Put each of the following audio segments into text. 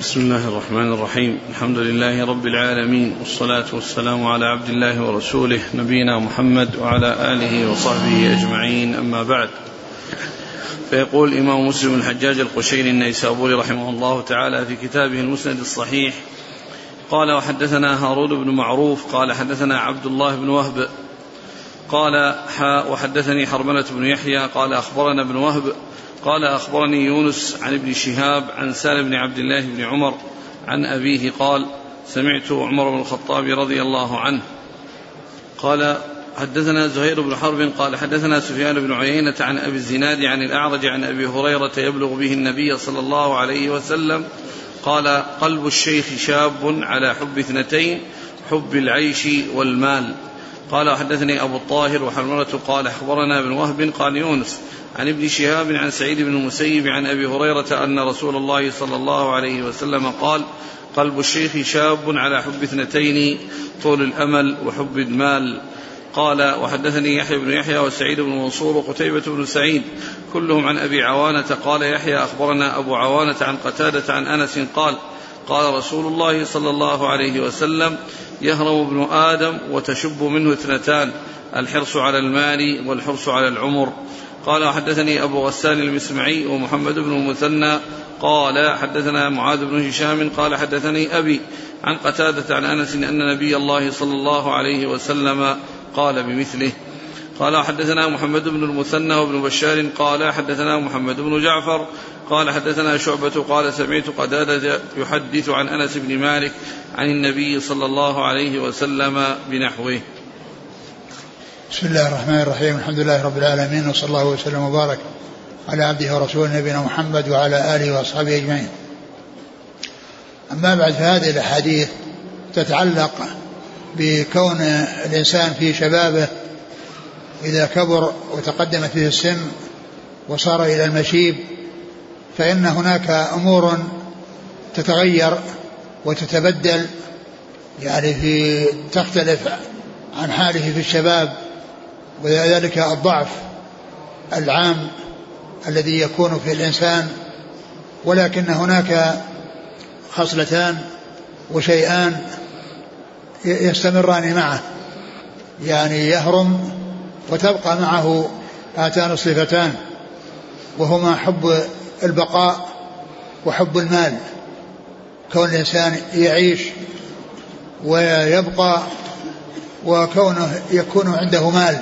بسم الله الرحمن الرحيم. الحمد لله رب العالمين والصلاة والسلام على عبد الله ورسوله نبينا محمد وعلى آله وصحبه أجمعين. أما بعد فيقول الإمام مسلم الحجاج القشيري النيسابوري رحمه الله تعالى في كتابه المسند الصحيح قال وحدثنا هارون بن معروف قال حدثنا عبد الله بن وهب قال حاء وحدثني حرملة بن يحيى قال أخبرنا ابن وهب قال أخبرني يونس عن ابن شهاب عن سالم بن عبد الله بن عمر عن أبيه قال سمعت عمر بن الخطاب رضي الله عنه قال حدثنا زهير بن حرب قال حدثنا سفيان بن عيينة عن أبي الزناد عن الأعرج عن أبي هريرة يبلغ به النبي صلى الله عليه وسلم قال قلب الشيخ شاب على حب اثنتين حب العيش والمال. قال حدثني أبو الطاهر وحرملة قال أخبرنا ابن وهب قال يونس عن ابن شهاب عن سعيد بن المسيب عن أبي هريرة أن رسول الله صلى الله عليه وسلم قال قلب الشيخ شاب على حب اثنتين طول الأمل وحب المال. قال وحدثني يحيى بن يحيى وسعيد بن منصور وقتيبة بن سعيد كلهم عن أبي عوانة. قال يحيى أخبرنا أبو عوانة عن قتادة عن أنس قال قال رسول الله صلى الله عليه وسلم يهرم ابن آدم وتشب منه اثنتان الحرص على المال والحرص على العمر. قال حدثني أبو غسان المسمعي ومحمد بن المثنى قال حدثنا معاذ بن هشام قال حدثني أبي عن قتادة عن أنس أن نبي الله صلى الله عليه وسلم قال بمثله. قال حدثنا محمد بن المثنى وابن بشار قال حدثنا محمد بن جعفر قال حدثنا شعبة قال سمعت قتادة يحدث عن أنس بن مالك عن النبي صلى الله عليه وسلم بنحوه. بسم الله الرحمن الرحيم الحمد لله رب العالمين وصلى الله وسلم وبارك على عبده ورسوله نبينا محمد وعلى آله وأصحابه أجمعين. أما بعد فهذه الأحاديث تتعلق بكون الإنسان في شبابه إذا كبر وتقدمت به السن وصار إلى المشيب فإن هناك أمور تتغير وتتبدل يعني في تختلف عن حاله في الشباب وذلك الضعف العام الذي يكون في الإنسان ولكن هناك خصلتان وشيئان يستمران معه. يعني يهرم وتبقى معه هاتان الصفتان وهما حب البقاء وحب المال. كون الإنسان يعيش ويبقى وكونه يكون عنده مال.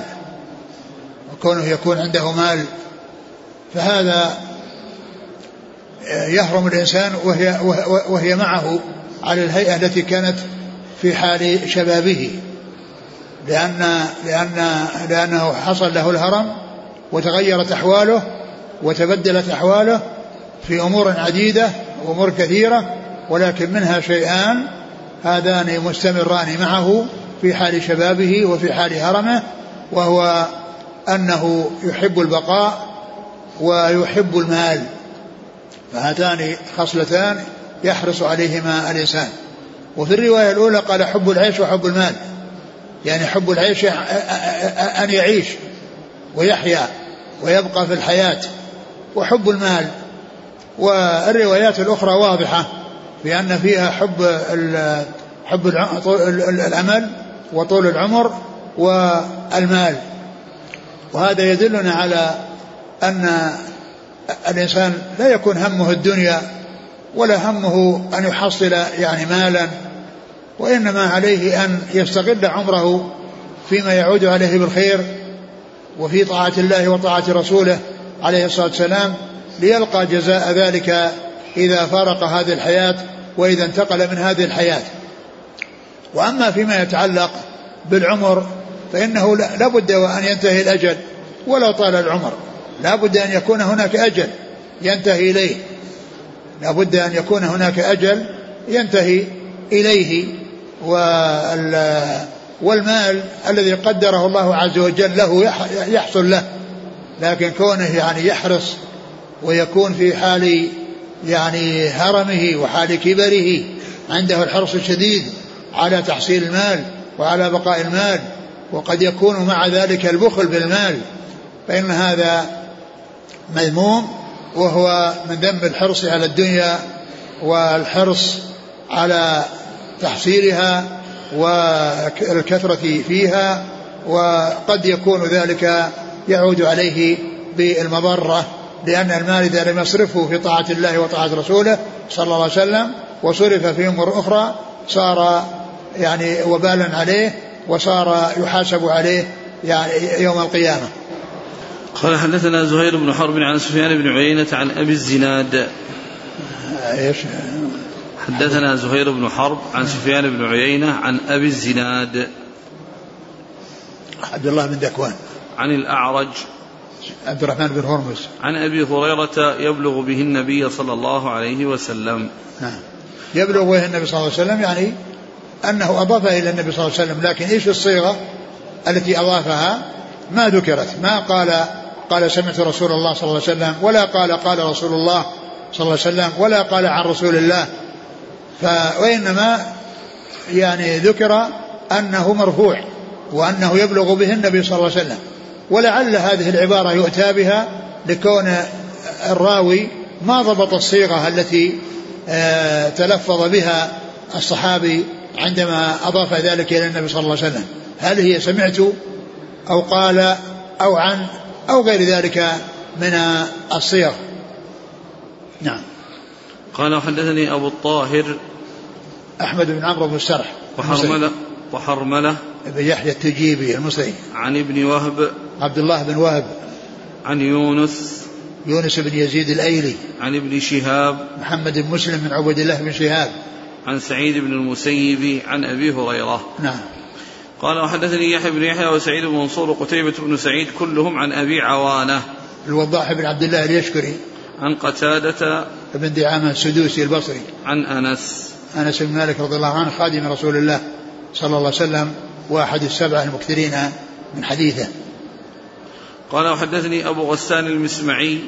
كونه يكون عنده مال فهذا يهرم الإنسان وهي, وهي معه على الهيئة التي كانت في حال شبابه لأن لأن لأنه حصل له الهرم وتغيرت أحواله وتبدلت أحواله في أمور عديدة وأمور كثيرة ولكن منها شيئان هذان مستمران معه في حال شبابه وفي حال هرمه وهو أنه يحب البقاء ويحب المال فهاتان خصلتان يحرص عليهما الإنسان. وفي الرواية الأولى قال حب العيش وحب المال يعني حب العيش أن يعيش ويحيا ويبقى في الحياة وحب المال. والروايات الأخرى واضحة بأن فيها حب حب الأمل وطول العمر والمال. وهذا يدلنا على أن الإنسان لا يكون همه الدنيا ولا همه أن يحصل يعني مالا وإنما عليه أن يستغل عمره فيما يعود عليه بالخير وفي طاعة الله وطاعة رسوله عليه الصلاة والسلام ليلقى جزاء ذلك إذا فارق هذه الحياة وإذا انتقل من هذه الحياة. وأما فيما يتعلق بالعمر فإنه لا بد وأن ينتهي الأجل ولو طال العمر. لا بد أن يكون هناك أجل ينتهي إليه. لا بد أن يكون هناك أجل ينتهي إليه والمال الذي قدره الله عز وجل له يحصل له. لكن كونه يعني يحرص ويكون في حال يعني هرمه وحال كبره عنده الحرص الشديد على تحصيل المال وعلى بقاء المال وقد يكون مع ذلك البخل بالمال فإن هذا مذموم وهو من ذنب الحرص على الدنيا والحرص على تحصيلها والكثرة فيها وقد يكون ذلك يعود عليه بالمضرة لأن المال إذا لم يصرفه في طاعة الله وطاعة رسوله صلى الله عليه وسلم وصرف في أمور أخرى صار يعني وبالا عليه وصار يحاسب عليه يعني يوم القيامة. قال حدثنا زهير بن حرب عن سفيان بن عيينة عن أبي الزناد. إيش؟ حدثنا زهير بن حرب عن سفيان بن عيينة عن أبي الزناد. عبد الله بن ذكوان عن الأعرج. عبد الرحمن بن هرمز. عن أبي هريرة يبلغ به النبي صلى الله عليه وسلم. نعم. يبلغ به النبي صلى الله عليه وسلم يعني أنه أضافها إلى النبي صلى الله عليه وسلم لكن إيش الصيغة التي أضافها؟ ما ذكرت ما قال قال سمعت رسول الله صلى الله عليه وسلم ولا قال قال رسول الله صلى الله عليه وسلم ولا قال عن رسول الله. وإنما يعني ذكر أنه مرفوع وأنه يبلغ به النبي صلى الله عليه وسلم. ولعل هذه العبارة يؤتى بها لكون الراوي ما ضبط الصيغة التي آه، تلفظ بها الصحابي عندما أضاف ذلك إلى النبي صلى الله عليه وسلم. هل هي سمعت أو قال أو عن أو غير ذلك من الصيغ؟ نعم. قال وحدثني أبو الطاهر أحمد بن عمرو بن السرح وحرملة وحرملة. بن يحيى التجيبي المصري. عن ابن وهب. عبد الله بن وهب. عن يونس. يونس بن يزيد الأيلي. عن ابن شهاب. محمد بن مسلم بن عبد الله بن شهاب. عن سعيد بن المسيب عن أبي هريرة. نعم. قال وحدثني يحيى بن يحيى وسعيد بن منصور وقتيبة بن سعيد كلهم عن أبي عوانة. الوضاح بن عبد الله اليشكري. عن قتادة بن دعامة السدوسي البصري. عن أنس. أنس بن مالك رضي الله عنه خادم رسول الله صلى الله عليه وسلم وأحد السبعة المكثرين من حديثه. قال وحدثني أبو غسان المسمعي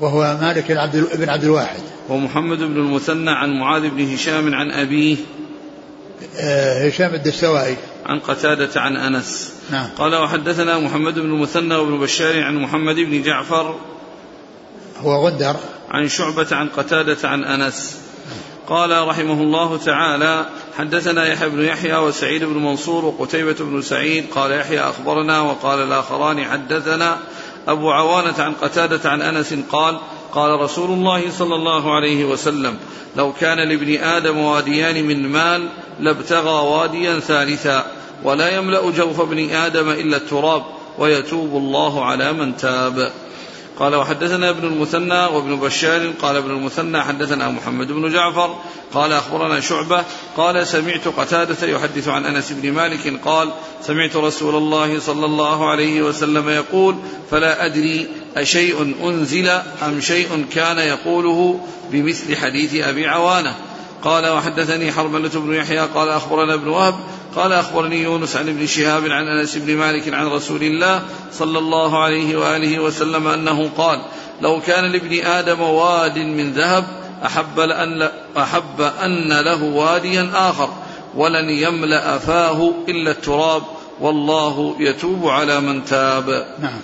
وهو مالك بن عبد الواحد. ومحمد بن المثنى عن معاذ بن هشام عن أبيه آه، هشام الدستوائي. عن قتادة عن أنس. نعم. قال وحدثنا محمد بن المثنى وابن بشار عن محمد بن جعفر هو غندر. عن شعبة عن قتادة عن أنس. قال رحمه الله تعالى حدثنا يحيى بن يحيى وسعيد بن منصور وقتيبة بن سعيد. قال يحيى أخبرنا وقال الآخران حدثنا أبو عوانة عن قتادة عن أنس قال قال رسول الله صلى الله عليه وسلم لو كان لابن آدم واديان من مال لابتغى واديا ثالثا ولا يملأ جوف ابن آدم إلا التراب ويتوب الله على من تاب. قال وحدثنا ابن المثنى وابن بشار قال ابن المثنى حدثنا محمد بن جعفر قال أخبرنا شعبة قال سمعت قتادة يحدث عن أنس بن مالك قال سمعت رسول الله صلى الله عليه وسلم يقول فلا أدري أشيء أنزل أم شيء كان يقوله بمثل حديث أبي عوانة قال وحدثني حرملة بن يحيى قال أخبرنا ابن وهب قال أخبرني يونس عن ابن شهاب عن أنس بن مالك عن رسول الله صلى الله عليه وآله وسلم أنه قال لو كان لابن آدم واد من ذهب أحب, أن أحب أن له واديا آخر ولن يملأ فاه إلا التراب والله يتوب على من تاب. نعم.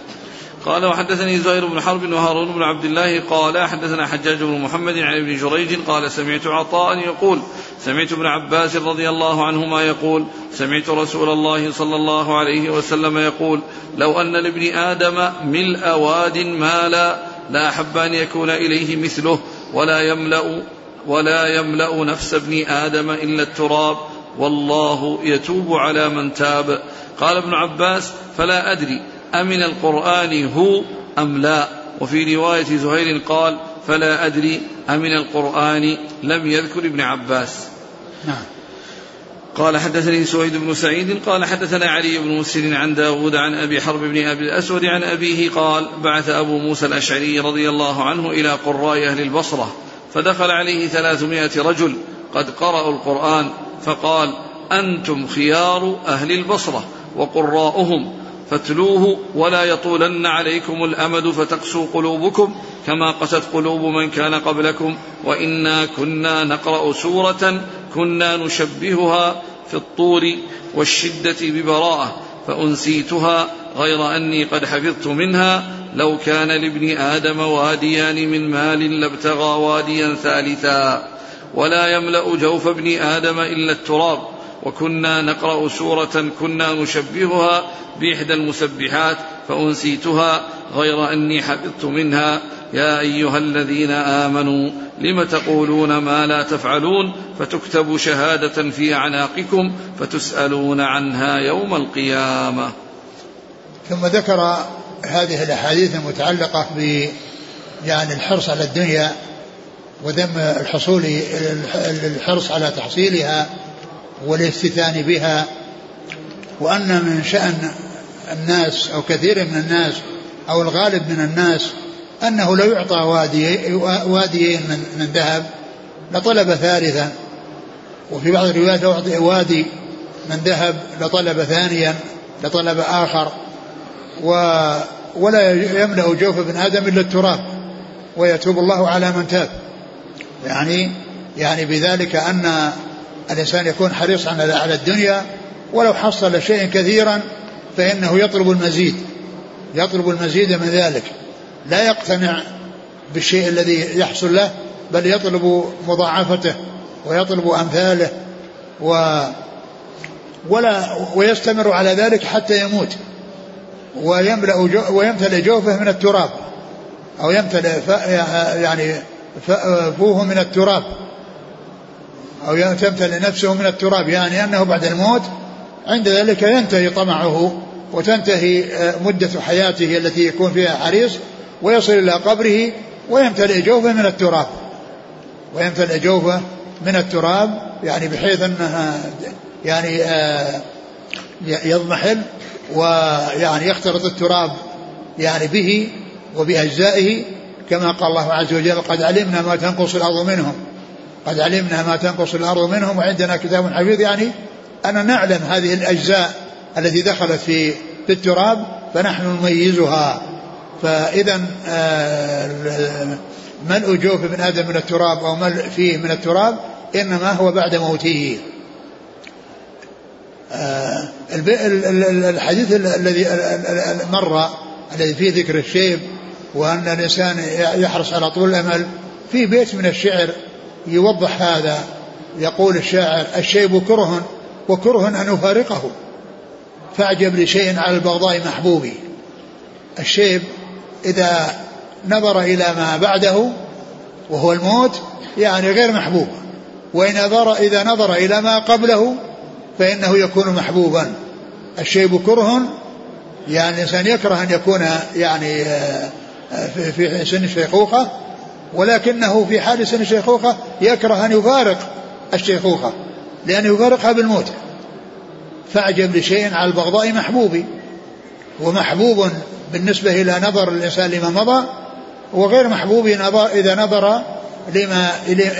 قال وحدثني زهير بن حرب وهارون بن عبد الله قال حدثنا حجاج بن محمد عن ابن جريج قال سمعت عطاء يقول سمعت ابن عباس رضي الله عنهما يقول سمعت رسول الله صلى الله عليه وسلم يقول لو أن لابن آدم ملء واد مالا لا أحب أن يكون إليه مثله ولا يملأ ولا يملأ نفس ابن آدم إلا التراب والله يتوب على من تاب. قال ابن عباس فلا أدري أمن القرآن هو أم لا؟ وفي رواية زهير قال فلا أدري أمن القرآن لم يذكر ابن عباس. نعم. قال حدثني سويد بن سعيد قال حدثنا علي بن مسلم عن داود عن أبي حرب بن أبي الأسود عن أبيه قال بعث أبو موسى الأشعري رضي الله عنه إلى قراء أهل البصرة فدخل عليه ثلاثمائة رجل قد قرأوا القرآن فقال أنتم خيار أهل البصرة وقراؤهم فاتلوه ولا يطولن عليكم الأمد فتقسو قلوبكم كما قست قلوب من كان قبلكم وإنا كنا نقرأ سورة كنا نشبهها في الطور والشدة ببراءة فأنسيتها غير أني قد حفظت منها لو كان لابن آدم واديان من مال لابتغى واديا ثالثا ولا يملأ جوف ابن آدم إلا التراب وكنا نقرأ سورة كنا نشبهها بإحدى المسبحات فأنسيتها غير أني حفظت منها. يا أيها الذين آمنوا لم تقولون ما لا تفعلون؟ فتكتب شهادة في أعناقكم فتسألون عنها يوم القيامة. ثم ذكر هذه الأحاديث المتعلقة ب يعني الحرص على الدنيا وذم الحصول الحرص على تحصيلها. والافتتان بها وأن من شأن الناس أو كثير من الناس أو الغالب من الناس أنه لو يعطى وادي واديين من, من ذهب لطلب ثالثا وفي بعض الروايات لو أعطي وادي من ذهب لطلب ثانيا لطلب آخر و ولا يملأ جوف ابن آدم إلا التراب ويتوب الله على من تاب. يعني يعني بذلك أن الإنسان يكون حريصا على الدنيا ولو حصل شيئا كثيرا فإنه يطلب المزيد يطلب المزيد من ذلك. لا يقتنع بالشيء الذي يحصل له بل يطلب مضاعفته ويطلب أمثاله و ولا ويستمر على ذلك حتى يموت. ويملأ جو ويمتلئ جوفه من التراب أو يمتلئ يعني فوه من التراب. أو تمتلئ نفسه من التراب يعني أنه بعد الموت عند ذلك ينتهي طمعه وتنتهي آه، مدة حياته التي يكون فيها حريص ويصل إلى قبره ويمتلئ جوفه من التراب. ويمتلئ جوفه من التراب يعني بحيث أنها يعني آه، يضمحل ويعني يختلط التراب يعني به وبأجزائه كما قال الله عز وجل قد علمنا ما تنقص الأرض منهم قد علمنا ما تنقص الأرض منهم وعندنا كتاب حفيظ يعني أن نعلم هذه الأجزاء التي دخلت في في التراب فنحن نميزها. فإذا آه، ملء جوف ابن آدم من التراب أو ملء فيه من التراب إنما هو بعد موته. آه، الحديث الذي مر الذي فيه ذكر الشيب وأن الإنسان يحرص على طول الأمل في بيت من الشعر يوضح هذا. يقول الشاعر الشيب كره وكره أن أفارقه. فأعجب لشيء على البغضاء محبوبي. الشيب إذا نظر إلى ما بعده وهو الموت يعني غير محبوب. وإن نظر إذا نظر إلى ما قبله فإنه يكون محبوبا. الشيب كره يعني الإنسان يكره أن يكون يعني آه، في سن الشيخوخة ولكنه في حال سن الشيخوخة يكره أن يفارق الشيخوخة لأنه يفارقها بالموت. فأعجب لشيء على البغضاء محبوب ومحبوب بالنسبة إلى نظر الإنسان لما مضى وغير محبوب إذا نظر لما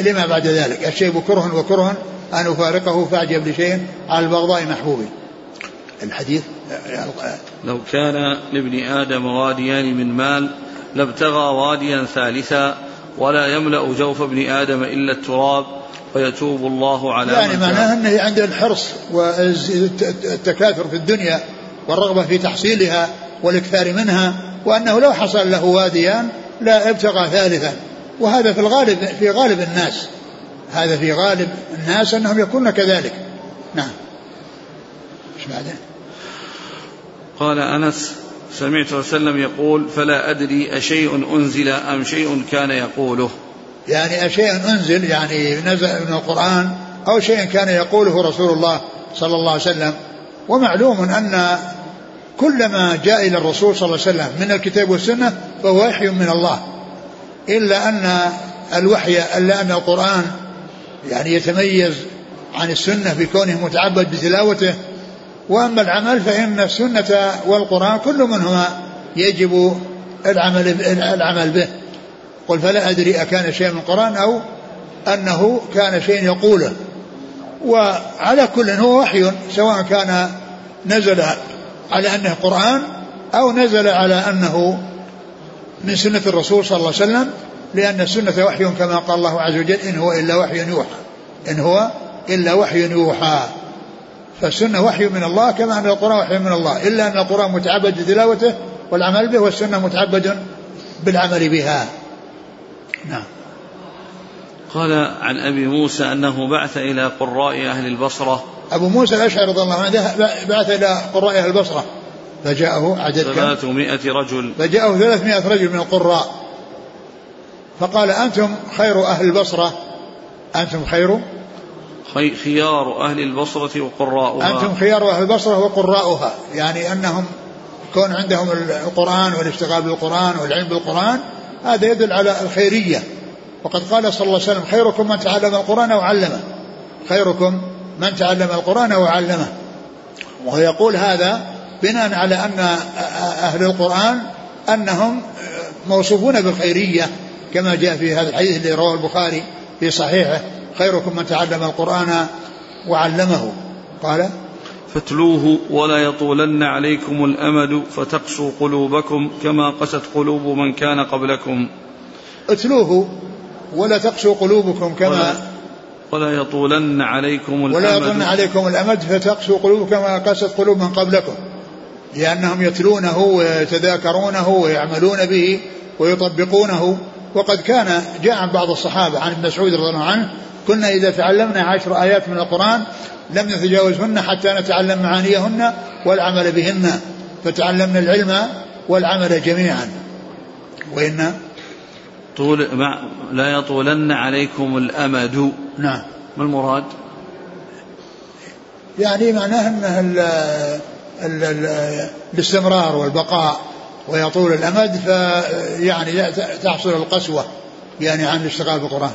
لما بعد ذلك. الشيء كره وكره أن أفارقه فأعجب لشيء على البغضاء محبوب الحديث لو كان لابن آدم واديان من مال لابتغى واديا ثالثا ولا يملأ جوف ابن آدم إلا التراب فيتوب الله على يعني معناه أنه عنده الحرص والتكاثر في الدنيا والرغبة في تحصيلها والإكثار منها وأنه لو حصل له واديان لا ابتغى ثالثا. وهذا في الغالب في غالب الناس. هذا في غالب الناس أنهم يكونون كذلك. نعم. إيش بعدين قال أنس سمعت وسلم يقول فلا أدري أشيء أنزل أم شيء كان يقوله. يعني أشيء أنزل يعني نزل من القرآن أو شيء كان يقوله رسول الله صلى الله عليه وسلم. ومعلوم أن كل ما جاء إلى الرسول صلى الله عليه وسلم من الكتاب والسنة فهو وحي من الله. إلا أن الوحي إلا أن القرآن يعني يتميز عن السنة بكونه متعبد بتلاوته وأما العمل فإن السنة والقرآن كل منهما يجب العمل العمل به. قل فلا أدري أكان شيء من القرآن أو أنه كان شيء يقوله. وعلى كل هو وحي سواء كان نزل على أنه قرآن أو نزل على أنه من سنة الرسول صلى الله عليه وسلم لأن السنة وحي كما قال الله عز وجل إن هو إلا وحي يوحى. إن هو إلا وحي يوحى. فالسنة وحي من الله كما أن القرآن وحي من الله إلا أن القرآن متعبد بتلاوته والعمل به والسنة متعبد بالعمل بها. نعم. قال عن أبي موسى أنه بعث إلى قراء أهل البصرة. أبو موسى الأشعري رضي الله عنه بعث إلى قراء أهل البصرة. فجاءه عدد ثلاثمائة رجل. فجاءه ثلاثمائة رجل من القراء. فقال أنتم خير أهل البصرة؟ أنتم خير خيار أهل البصرة وقراؤها. أنتم خيار أهل البصرة وقراؤها. يعني أنهم كون عندهم القرآن والاشتغال بالقرآن والعلم بالقرآن هذا يدل على الخيرية. وقد قال صلى الله عليه وسلم خيركم من تعلم القرآن وعلمه. خيركم من تعلم القرآن وعلمه. ويقول هذا بناء على أن أهل القرآن أنهم موصوفون بالخيرية كما جاء في هذا الحديث اللي رواه البخاري في صحيحه. خيركم من تعلم القرآن وعلمه. قال فاتلوه ولا يطولن عليكم الأمد فتقسوا قلوبكم كما قست قلوب من كان قبلكم. اتلوه ولا تقسوا قلوبكم كما ولا, ولا يطولن عليكم الأمد. ولا يطولن عليكم الأمد فتقسوا قلوبكم كما قست قلوب من قبلكم. لأنهم يتلونه ويتذاكرونه ويعملون به ويطبقونه. وقد كان جاء عن بعض الصحابة عن ابن مسعود رضي الله عنه كنا إذا تعلمنا عشر آيات من القرآن لم نتجاوزهن حتى نتعلم معانيهن والعمل بهن. فتعلمنا العلم والعمل جميعا. وإن طول مع لا يطولن عليكم الأمد. نعم. ما المراد؟ يعني معناه أنه ال ال ال الاستمرار والبقاء ويطول الأمد فيعني تحصل القسوة يعني عن الاشتغال بالقرآن.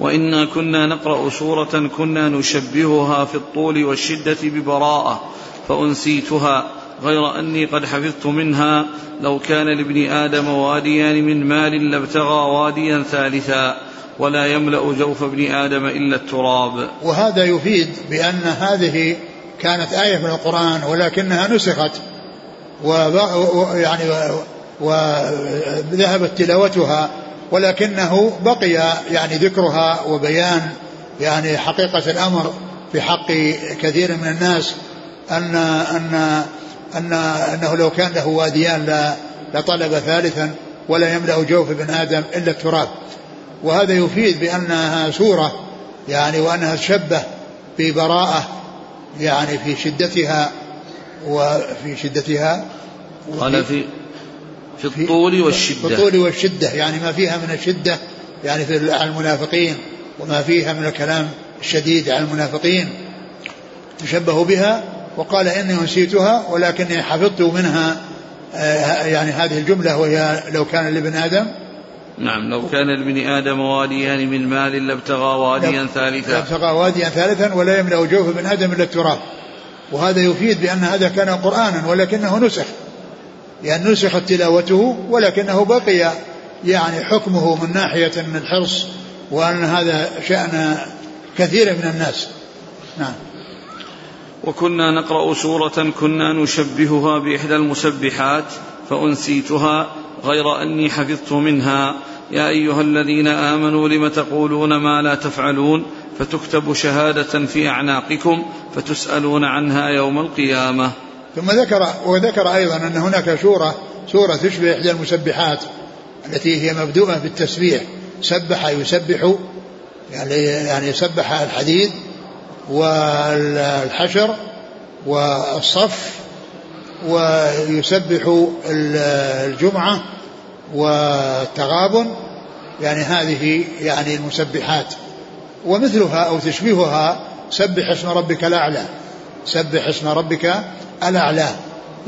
وإنا كنا نقرأ سورة كنا نشبهها في الطول والشدة ببراءة فأنسيتها غير أني قد حفظت منها لو كان لابن آدم واديان من مال لابتغى واديا ثالثا ولا يملأ جوف ابن آدم إلا التراب. وهذا يفيد بأن هذه كانت آية من القرآن ولكنها نسخت ويعني وذهبت تلاوتها ولكنه بقي يعني ذكرها وبيان يعني حقيقة الأمر في حق كثير من الناس أن أن أن أنه لو كان له واديان لطلب ثالثا ولا يملأ جوف ابن آدم إلا التراب. وهذا يفيد بأنها سورة يعني وأنها تشبه ببراءة يعني في شدتها وفي شدتها قال في في الطول والشدة. في الطول والشدة يعني ما فيها من الشدة يعني في المنافقين وما فيها من الكلام الشديد على المنافقين. تشبهوا بها وقال إني نسيتها ولكني حفظت منها آه، يعني هذه الجملة وهي لو كان لابن آدم. نعم لو كان لابن آدم واديان من مال لابتغى واديا ثالثا. لابتغى واديا ثالثا ولا يملأ جوف ابن آدم إلا التراب. وهذا يفيد بأن هذا كان قرآنا ولكنه نسخ. لأن نسخت تلاوته ولكنه بقي يعني حكمه من ناحية من الحرص وأن هذا شأن كثير من الناس. نعم. وكنا نقرأ سورة كنا نشبهها بإحدى المسبحات فأنسيتها غير أني حفظت منها. يا أيها الذين آمنوا لم تقولون ما لا تفعلون؟ فتكتب شهادة في أعناقكم فتسألون عنها يوم القيامة. ثم ذكر وذكر أيضا أن هناك سورة سورة تشبه إحدى المسبحات التي هي مبدوءة بالتسبيح سبح يسبح يعني يعني سبح الحديد والحشر والصف ويسبح الجمعة والتغابن. يعني هذه يعني المسبحات. ومثلها أو تشبيهها سبح اسم ربك الأعلى. سبح اسم ربك الأعلى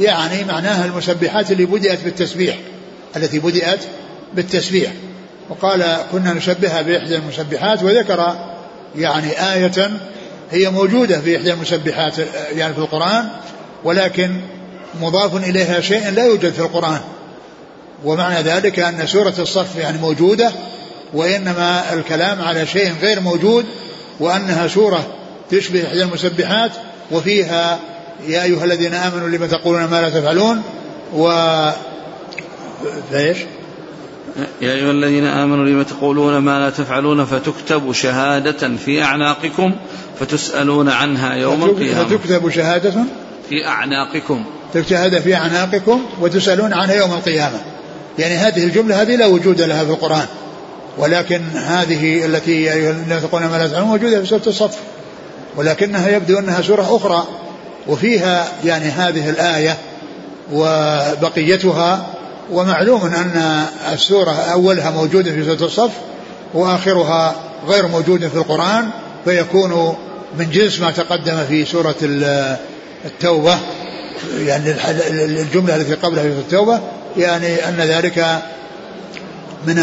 يعني معناها المسبحات اللي بدأت بالتسبيح التي بدأت بالتسبيح. وقال كنا نشبهها بإحدى المسبحات وذكر يعني آية هي موجودة في إحدى المسبحات يعني في القرآن ولكن مضاف إليها شيء لا يوجد في القرآن. ومعنى ذلك أن سورة الصف يعني موجودة وإنما الكلام على شيء غير موجود وأنها سورة تشبه إحدى المسبحات وفيها يا أيها الذين آمنوا لما تقولون ما لا تفعلون؟ و فايش؟ يا أيها الذين آمنوا لما تقولون ما لا تفعلون فتكتب شهادة في أعناقكم فتسألون عنها يوم القيامة. فتكتب شهادة في أعناقكم. تجتهد في أعناقكم وتسألون عنها يوم القيامة. يعني هذه الجملة هذه لا وجود لها في القرآن. ولكن هذه التي لا تقول ما لا تعلمون موجودة في سورة الصف. ولكنها يبدو أنها سورة أخرى. وفيها يعني هذه الآية وبقيتها ومعلوم أن السورة أولها موجودة في سورة الصف وآخرها غير موجود في القرآن فيكون من جنس ما تقدم في سورة التوبة يعني الجملة التي قبلها في التوبة يعني أن ذلك من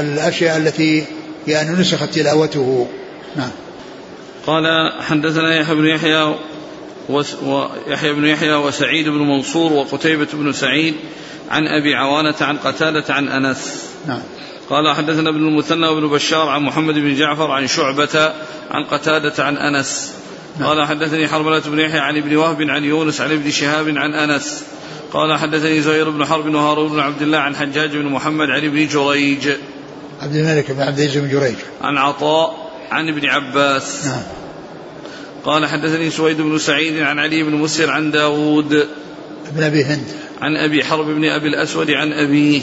الأشياء التي يعني نسخت تلاوته. نعم. قال حدثنا يحيى بن يحيى ويحيى بن يحيى وسعيد بن منصور وقتيبة بن سعيد عن أبي عوانة عن قتادة عن أنس. نعم. قال حدثنا ابن المثنى وابن بشار عن محمد بن جعفر عن شعبة عن قتادة عن أنس. نعم. قال حدثني حرملة بن يحيى عن ابن وهب عن يونس عن ابن شهاب عن أنس. قال حدثني زهير بن حرب وهارون بن عبد الله عن حجاج بن محمد عن ابن جريج. عبد الملك بن عبد العزيز بن جريج. عن عطاء عن ابن عباس. نعم. قال حدثني سويد بن سعيد عن علي بن مسر عن داود بن أبي هند. عن أبي حرب بن أبي الأسود عن أبيه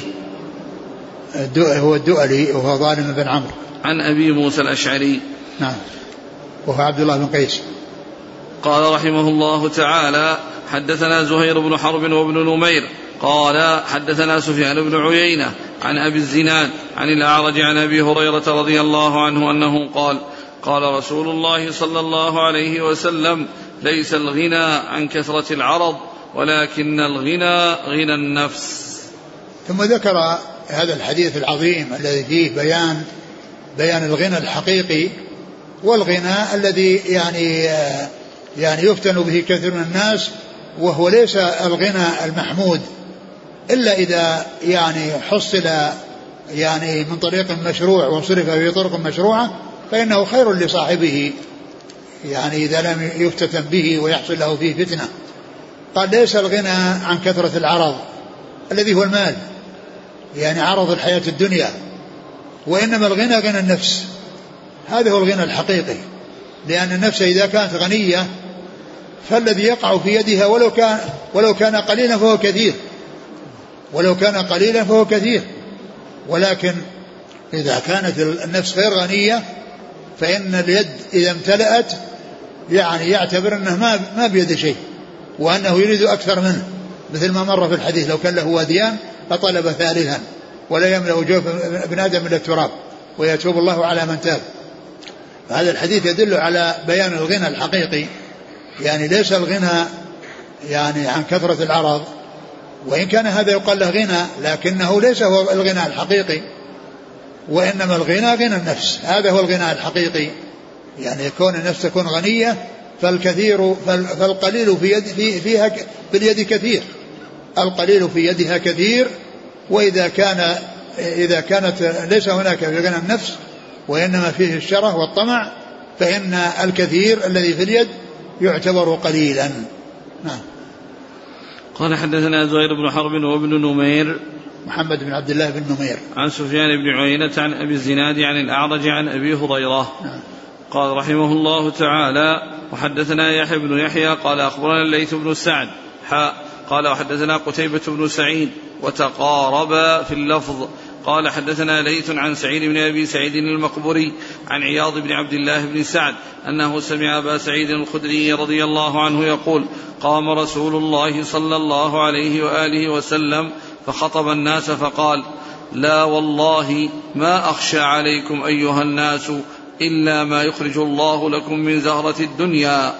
هو الدؤلي وهو ظالم بن عمرو. عن أبي موسى الأشعري. نعم. وهو عبد الله بن قيس. قال رحمه الله تعالى حدثنا زهير بن حرب وابن نمير. قال حدثنا سفيان بن عيينة عن أبي الزناد عن الأعرج عن أبي هريرة رضي الله عنه أنه قال قال رسول الله صلى الله عليه وسلم ليس الغنى عن كثرة العرض ولكن الغنى غنى النفس. ثم ذكر هذا الحديث العظيم الذي فيه بيان بيان الغنى الحقيقي والغنى الذي يعني يعني يفتن به كثير من الناس وهو ليس الغنى المحمود. إلا إذا يعني حصل يعني من طريق مشروع وصرف في طرق مشروعة فإنه خير لصاحبه يعني إذا لم يفتتن به ويحصل له فيه فتنة. قال ليس الغنى عن كثرة العرض الذي هو المال يعني عرض الحياة الدنيا. وإنما الغنى غنى النفس. هذا هو الغنى الحقيقي لأن النفس إذا كانت غنية فالذي يقع في يدها ولو كان ولو كان قليلا فهو كثير. ولو كان قليلا فهو كثير. ولكن إذا كانت النفس غير غنية فإن اليد إذا امتلأت يعني يعتبر أنه ما ما بيده شيء وأنه يريد أكثر منه. مثل ما مر في الحديث لو كان له واديان فطلب ثالثا ولا يملأ جوف ابن آدم إلا التراب ويتوب الله على من تاب. فهذا الحديث يدل على بيان الغنى الحقيقي. يعني ليس الغنى يعني عن كثرة العرض وإن كان هذا يقال له غنى لكنه ليس هو الغنى الحقيقي. وإنما الغنى غنى النفس. هذا هو الغنى الحقيقي. يعني كون النفس تكون غنية فالكثير فالقليل في يد في فيها باليد كثير. القليل في يدها كثير. وإذا كان إذا كانت ليس هناك في غنى النفس وإنما فيه الشره والطمع فإن الكثير الذي في اليد يعتبر قليلا. نعم. قال حدثنا زهير بن حرب وابن نمير محمد بن عبد الله بن نمير. عن سفيان بن عيينة عن أبي الزناد عن الأعرج عن أبي هريرة. نعم. قال رحمه الله تعالى وحدثنا يحيى بن يحيى قال أخبرنا الليث بن سعد. حاء قال وحدثنا قتيبة بن سعيد وتقاربا في اللفظ. قال حدثنا ليث عن سعيد بن أبي سعيد المقبري عن عياض بن عبد الله بن سعد أنه سمع أبا سعيد الخدري رضي الله عنه يقول قام رسول الله صلى الله عليه وآله وسلم فخطب الناس فقال لا والله ما أخشى عليكم أيها الناس إلا ما يخرج الله لكم من زهرة الدنيا.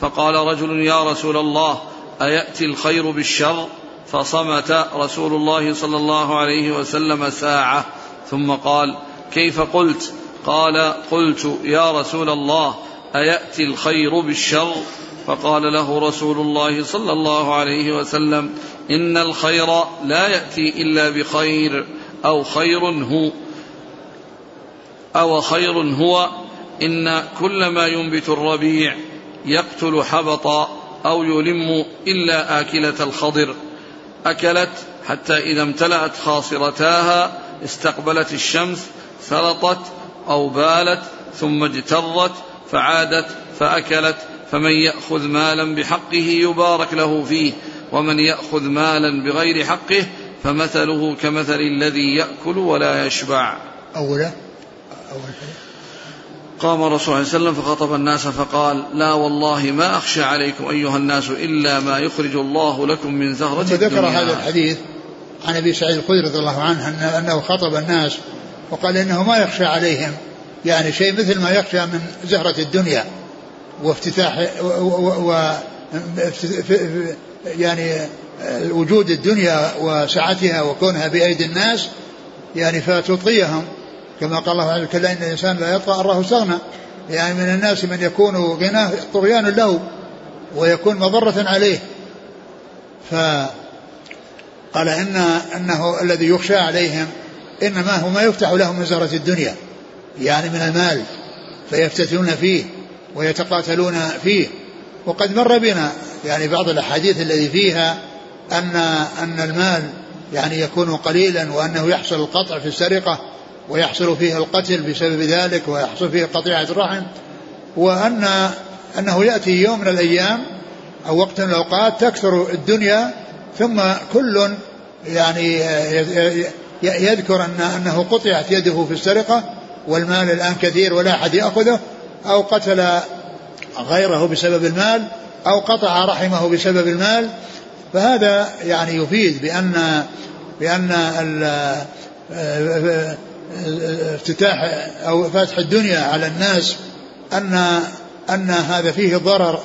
فقال رجل يا رسول الله أيأتي الخير بالشر؟ فصمت رسول الله صلى الله عليه وسلم ساعة. ثم قال كيف قلت؟ قال قلت يا رسول الله أيأتي الخير بالشر؟ فقال له رسول الله صلى الله عليه وسلم إن الخير لا يأتي إلا بخير أو خير هو أو خير هو إن كل ما ينبت الربيع يقتل حبطا أو يلم إلا آكلة الخضر أكلت حتى إذا امتلأت خاصرتاها استقبلت الشمس سلطت أو بالت ثم اجترت فعادت فأكلت فمن يأخذ مالا بحقه يبارك له فيه. ومن يأخذ مالا بغير حقه فمثله كمثل الذي يأكل ولا يشبع. أولا أول قام الرسول صلى الله عليه وسلم فخطب الناس فقال لا والله ما أخشى عليكم أيها الناس إلا ما يخرج الله لكم من زهرة الدنيا ذكر هذا الحديث عن أبي سعيد الخدري رضي الله عنه أنه خطب الناس وقال إنه ما يخشى عليهم يعني شيء مثل ما يخشى من زهرة الدنيا وافتتاح و, و, و يعني وجود الدنيا وسعتها وكونها بأيدي الناس يعني فتطغيهم كما قال الله عز وجل إن الإنسان لا يطغى أراه استغنى يعني من الناس من يكون غناه طغيان له ويكون مضرة عليه. فقال إن أنه الذي يخشى عليهم إنما هو ما يفتح لهم من زهرة الدنيا يعني من المال فيفتتنون فيه ويتقاتلون فيه. وقد مر بنا يعني بعض الأحاديث الذي فيها أن أن المال يعني يكون قليلا وأنه يحصل القطع في السرقة ويحصل فيه القتل بسبب ذلك ويحصل فيه قطيعة الرحم وأن أنه يأتي يوم من الأيام أو وقت من الأوقات تكثر الدنيا ثم كل يعني يذكر أن أنه قطعت يده في السرقة والمال الآن كثير ولا أحد يأخذه أو قتل غيره بسبب المال أو قطع رحمه بسبب المال فهذا يعني يفيد بأن بأن افتتاح أو فتح الدنيا على الناس أن أن هذا فيه ضرر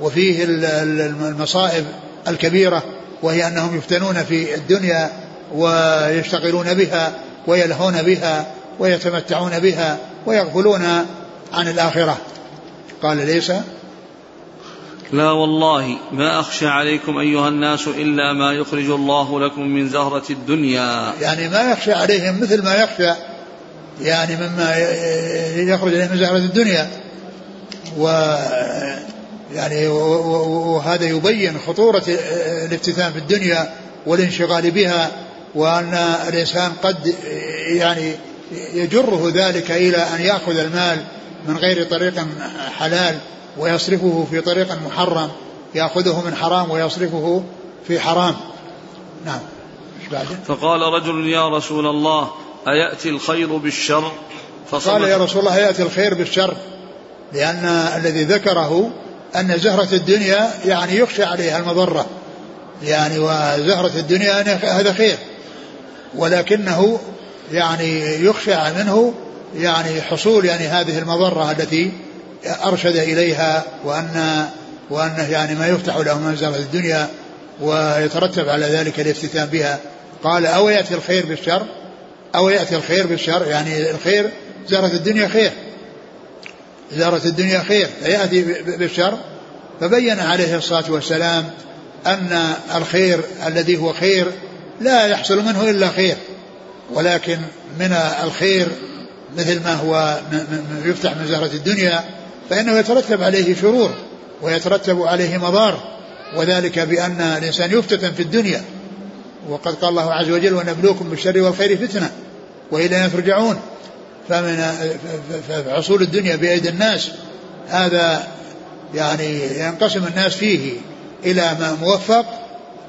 وفيه المصائب الكبيرة وهي أنهم يفتنون في الدنيا ويشتغلون بها ويلهون بها ويتمتعون بها ويغفلون عن الآخرة. قال ليس لا والله ما أخشى عليكم أيها الناس إلا ما يخرج الله لكم من زهرة الدنيا. يعني ما يخشى عليهم مثل ما يخشى يعني مما يخرج من زهرة الدنيا. و يعني وهذا يبين خطورة الافتتان في الدنيا والانشغال بها وأن الإنسان قد يعني يجره ذلك إلى أن يأخذ المال من غير طريق حلال. ويصرفه في طريق محرم يأخذه من حرام ويصرفه في حرام. نعم. فقال رجل يا رسول الله أيأتي الخير بالشر؟ فقال يا رسول الله يأتي الخير بالشر؟ لأن الذي ذكره أن زهرة الدنيا يعني يخشى عليها المضرة. يعني وزهرة الدنيا هذا خير. ولكنه يعني يخشى منه يعني حصول يعني هذه المضرة التي أرشد إليها وأن وأنه يعني ما يفتح له من زهرة الدنيا ويترتب على ذلك الافتتان بها. قال أو يأتي الخير بالشر؟ أو يأتي الخير بالشر؟ يعني الخير زهرة الدنيا خير. زهرة الدنيا خير فيأتي بالشر. فبين عليه الصلاة والسلام أن الخير الذي هو خير لا يحصل منه إلا خير. ولكن من الخير مثل ما هو يفتح من زهرة الدنيا فإنه يترتب عليه شرور ويترتب عليه مضار وذلك بأن الإنسان يفتتن في الدنيا. وقد قال الله عز وجل ونبلوكم بالشر والخير فتنة وإلينا ترجعون. فمن فحصول الدنيا بأيدي الناس هذا يعني ينقسم الناس فيه إلى ما موفق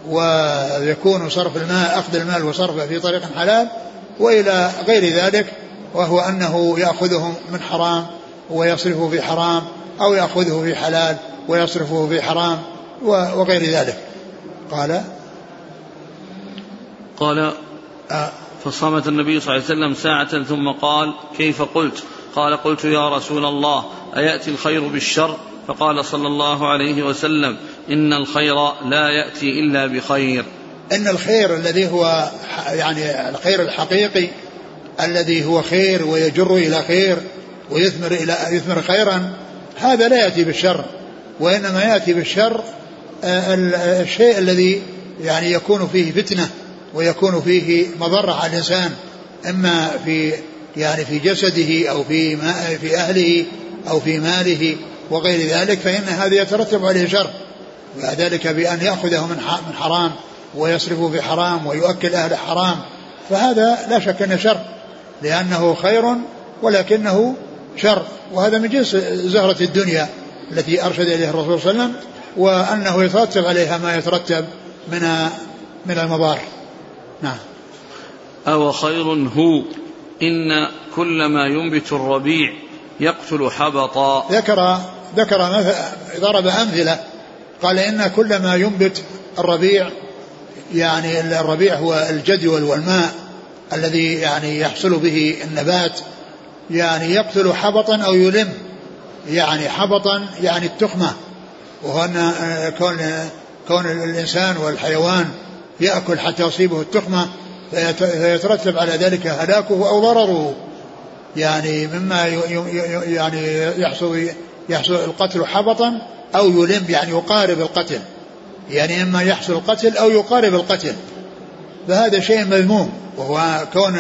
ويكون صرف المال أخذ المال وصرفه في طريق حلال وإلى غير ذلك وهو أنه يأخذه من حرام. ويصرفه في حرام أو يأخذه في حلال ويصرفه في حرام وغير ذلك. قال؟ قال آه. فصمت النبي صلى الله عليه وسلم ساعة ثم قال كيف قلت؟ قال قلت يا رسول الله أيأتي الخير بالشر؟ فقال صلى الله عليه وسلم إن الخير لا يأتي إلا بخير. إن الخير الذي هو يعني الخير الحقيقي الذي هو خير ويجر إلى خير ويثمر إلى يثمر خيرا هذا لا يأتي بالشر. وإنما يأتي بالشر آه، الشيء الذي يعني يكون فيه فتنة ويكون فيه مضرة على الإنسان إما في يعني في جسده أو في ما في أهله أو في ماله وغير ذلك فإن هذا يترتب عليه شر. وذلك بأن يأخذه من من حرام ويصرفه في حرام ويؤكل أهل حرام. فهذا لا شك أنه شر لأنه خير ولكنه شر وهذا من جنس زهرة الدنيا التي أرشد إليها الرسول صلى الله عليه وسلم وأنه يترتب عليها ما يترتب من من المضار. نعم. أو خير هو إن كل ما ينبت الربيع يقتل حبطا. ذكر ذكر ضرب أمثلة. قال إن كل ما ينبت الربيع يعني الربيع هو الجدول والماء الذي يعني يحصل به النبات يعني يقتل حبطا أو يلم يعني حبطا يعني التخمة. وهو أن كون كون الإنسان والحيوان يأكل حتى يصيبه التخمة فيترتب على ذلك هلاكه أو ضرره. يعني مما يعني يحصل يحصل القتل حبطا أو يلم يعني يقارب القتل. يعني إما يحصل القتل أو يقارب القتل. فهذا شيء مذموم. وهو كون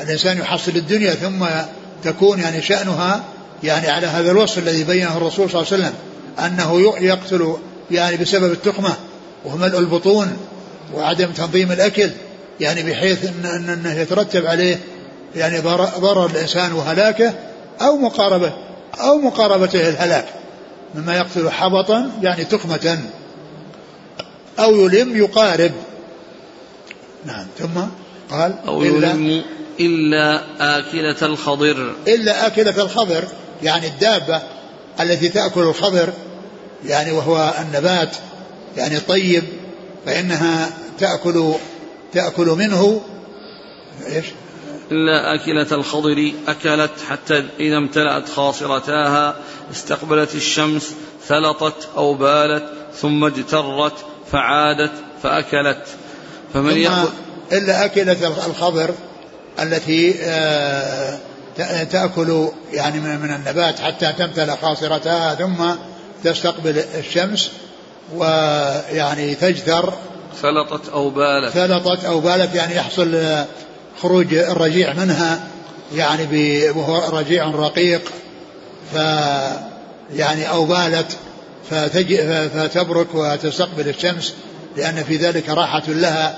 الإنسان يحصل الدنيا ثم تكون يعني شأنها يعني على هذا الوصف الذي بينه الرسول صلى الله عليه وسلم أنه يقتل يعني بسبب التخمة وهو ملء البطون وعدم تنظيم الأكل يعني بحيث إن أنه يترتب عليه يعني ضرر الإنسان وهلاكه أو مقاربة أو مقاربته الهلاك مما يقتل حبطا يعني تخمة أو يلم يقارب. نعم ثم قال أو يلم إلا آكلة الخضر. إلا آكلة الخضر يعني الدابة التي تأكل الخضر يعني وهو النبات يعني طيب فإنها تأكل تأكل منه. إيش؟ إلا آكلة الخضر أكلت حتى إذا امتلأت خاصرتاها استقبلت الشمس ثلطت أو بالت ثم اجترت فعادت فأكلت. فمن يأكل إلا أكلة الخضر التي آه، تأكل يعني من النبات حتى تمتلأ خاصرتها ثم تستقبل الشمس ويعني تجثر ثلطت أو بالت. ثلطت أو بالت يعني يحصل خروج الرجيع منها يعني وهو رجيع رقيق ف يعني أو بالت فتبرك وتستقبل الشمس لأن في ذلك راحة لها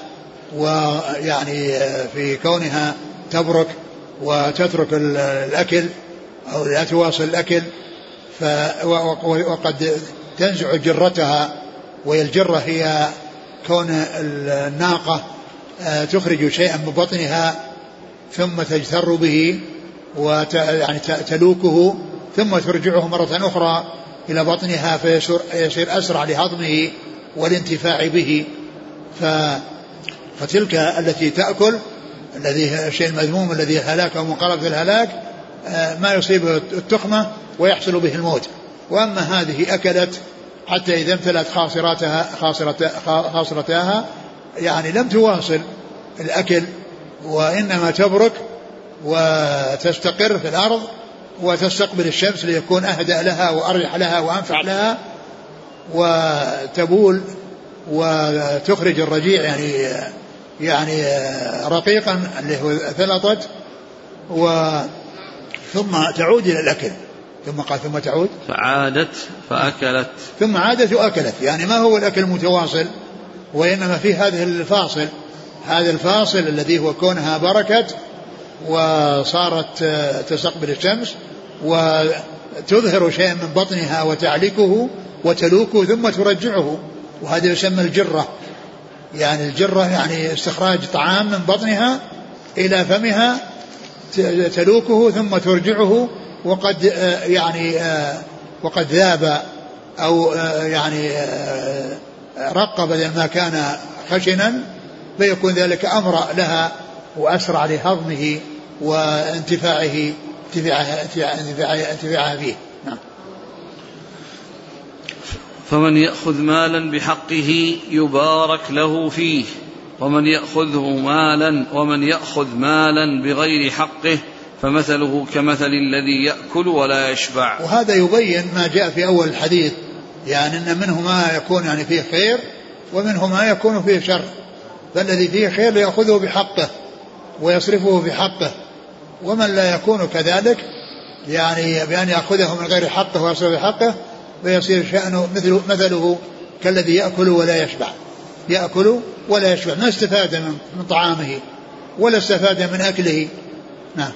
ويعني في كونها تبرك وتترك الأكل أو لا تواصل الأكل ف وقد تنزع جرتها وهي الجرة هي كون الناقة آه، تخرج شيئا من بطنها ثم تجتر به ويعني تلوكه ثم ترجعه مرة أخرى إلى بطنها فيصير أسرع لهضمه والانتفاع به. فتلك التي تأكل الذي الشيء المذموم الذي هلاك أو مقاربة الهلاك آه، ما يصيبه التخمة ويحصل به الموت. وأما هذه أكلت حتى إذا امتلأت خاصراتها خاصرتها يعني لم تواصل الأكل وإنما تبرك وتستقر في الأرض وتستقبل الشمس ليكون أهدأ لها وأريح لها وأنفع لها وتبول وتخرج الرجيع يعني يعني رقيقا اللي هو ثلطت و ثم تعود إلى الأكل. ثم قال ثم تعود. فعادت فأكلت. ثم عادت وأكلت. يعني ما هو الأكل المتواصل وإنما في هذه الفاصل. هذا الفاصل الذي هو كونها بركت وصارت تستقبل الشمس وتظهر شيئا من بطنها وتعلكه وتلوكه ثم ترجعه. وهذا يسمى الجرة. يعني الجرة يعني استخراج طعام من بطنها إلى فمها تلوكه ثم ترجعه وقد يعني وقد ذاب أو يعني رق بدل ما كان خشنا فيكون ذلك أمرأ لها وأسرع لهضمه وانتفاعه انتفاعها انتفاعها, فيه. فمن يأخذ مالا بحقه يبارك له فيه ومن يأخذه مالا ومن يأخذ مالا بغير حقه فمثله كمثل الذي يأكل ولا يشبع. وهذا يبين ما جاء في أول الحديث يعني أن منه ما يكون يعني فيه خير ومنه ما يكون فيه شر. فالذي فيه خير يأخذه بحقه ويصرفه في حقه ومن لا يكون كذلك يعني بأن يأخذه من غير حقه ويصرفه في حقه فيصير شأنه مثل مثله كالذي يأكل ولا يشبع. يأكل ولا يشبع. ما استفاد من, من طعامه ولا استفاد من أكله. نعم.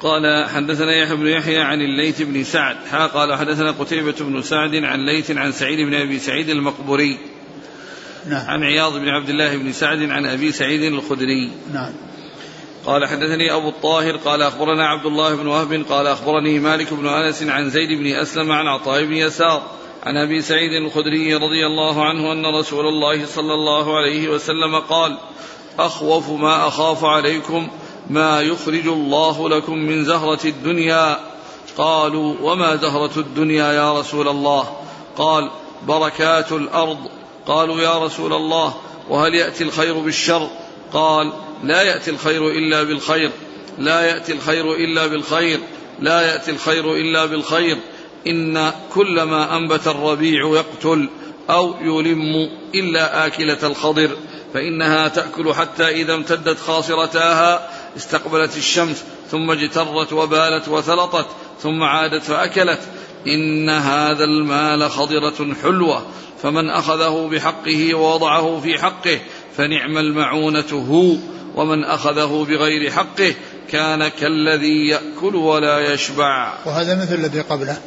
قال حدثنا يحيى بن يحيى عن الليث بن سعد. حا قال حدثنا قتيبة بن سعد عن ليث عن سعيد بن أبي سعيد المقبوري. نعم. عن عياض بن عبد الله بن سعد عن أبي سعيد الخدري. نعم. قال حدثني أبو الطاهر قال أخبرنا عبد الله بن وهب قال أخبرني مالك بن أنس عن زيد بن أسلم عن عطاء بن يسار عن أبي سعيد الخدري رضي الله عنه أن رسول الله صلى الله عليه وسلم قال أخوف ما أخاف عليكم ما يخرج الله لكم من زهرة الدنيا. قالوا وما زهرة الدنيا يا رسول الله؟ قال بركات الأرض. قالوا يا رسول الله وهل يأتي الخير بالشر؟ قال لا يأتي الخير إلا بالخير لا يأتي الخير إلا بالخير لا يأتي الخير إلا بالخير. إن كل ما أنبت الربيع يقتل أو يلم إلا آكلة الخضر فإنها تأكل حتى إذا امتدت خاصرتاها استقبلت الشمس ثم اجترت وبالت وثلطت ثم عادت فأكلت. إن هذا المال خضرة حلوة فمن أخذه بحقه ووضعه في حقه فنعم المعونة هو ومن أخذه بغير حقه كان كالذي يأكل ولا يشبع. وهذا مثل الذي قبله.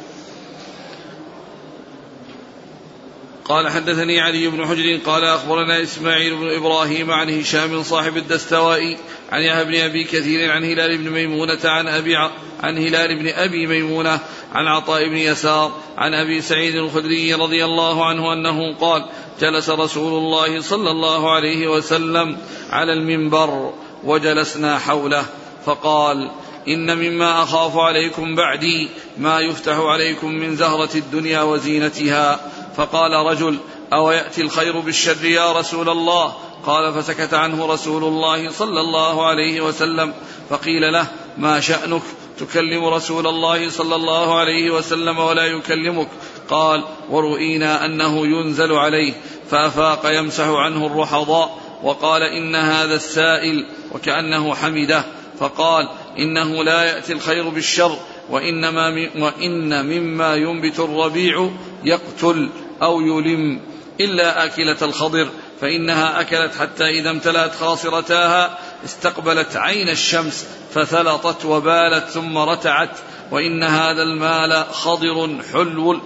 قال حدثني علي بن حجر قال أخبرنا إسماعيل بن إبراهيم عن هشام صاحب الدستوائي عن يحيى بن أبي كثير عن هلال بن ميمونة عن أبي عن هلال بن أبي ميمونة عن عطاء بن يسار عن أبي سعيد الخدري رضي الله عنه أنه قال جلس رسول الله صلى الله عليه وسلم على المنبر وجلسنا حوله فقال إن مما أخاف عليكم بعدي ما يفتح عليكم من زهرة الدنيا وزينتها. فقال رجل أو يأتي الخير بالشر يا رسول الله؟ قال فسكت عنه رسول الله صلى الله عليه وسلم. فقيل له ما شأنك؟ تكلم رسول الله صلى الله عليه وسلم ولا يكلمك. قال ورؤينا أنه ينزل عليه فأفاق يمسح عنه الرحضاء وقال إن هذا السائل وكأنه حمده. فقال إنه لا يأتي الخير بالشر وإنما وإن مما ينبت الربيع يقتل أو يلم إلا آكلة الخضر. فإنها أكلت حتى إذا امتلأت خاصرتاها استقبلت عين الشمس فثلطت وبالت ثم رتعت. وإن هذا المال خضر حلو.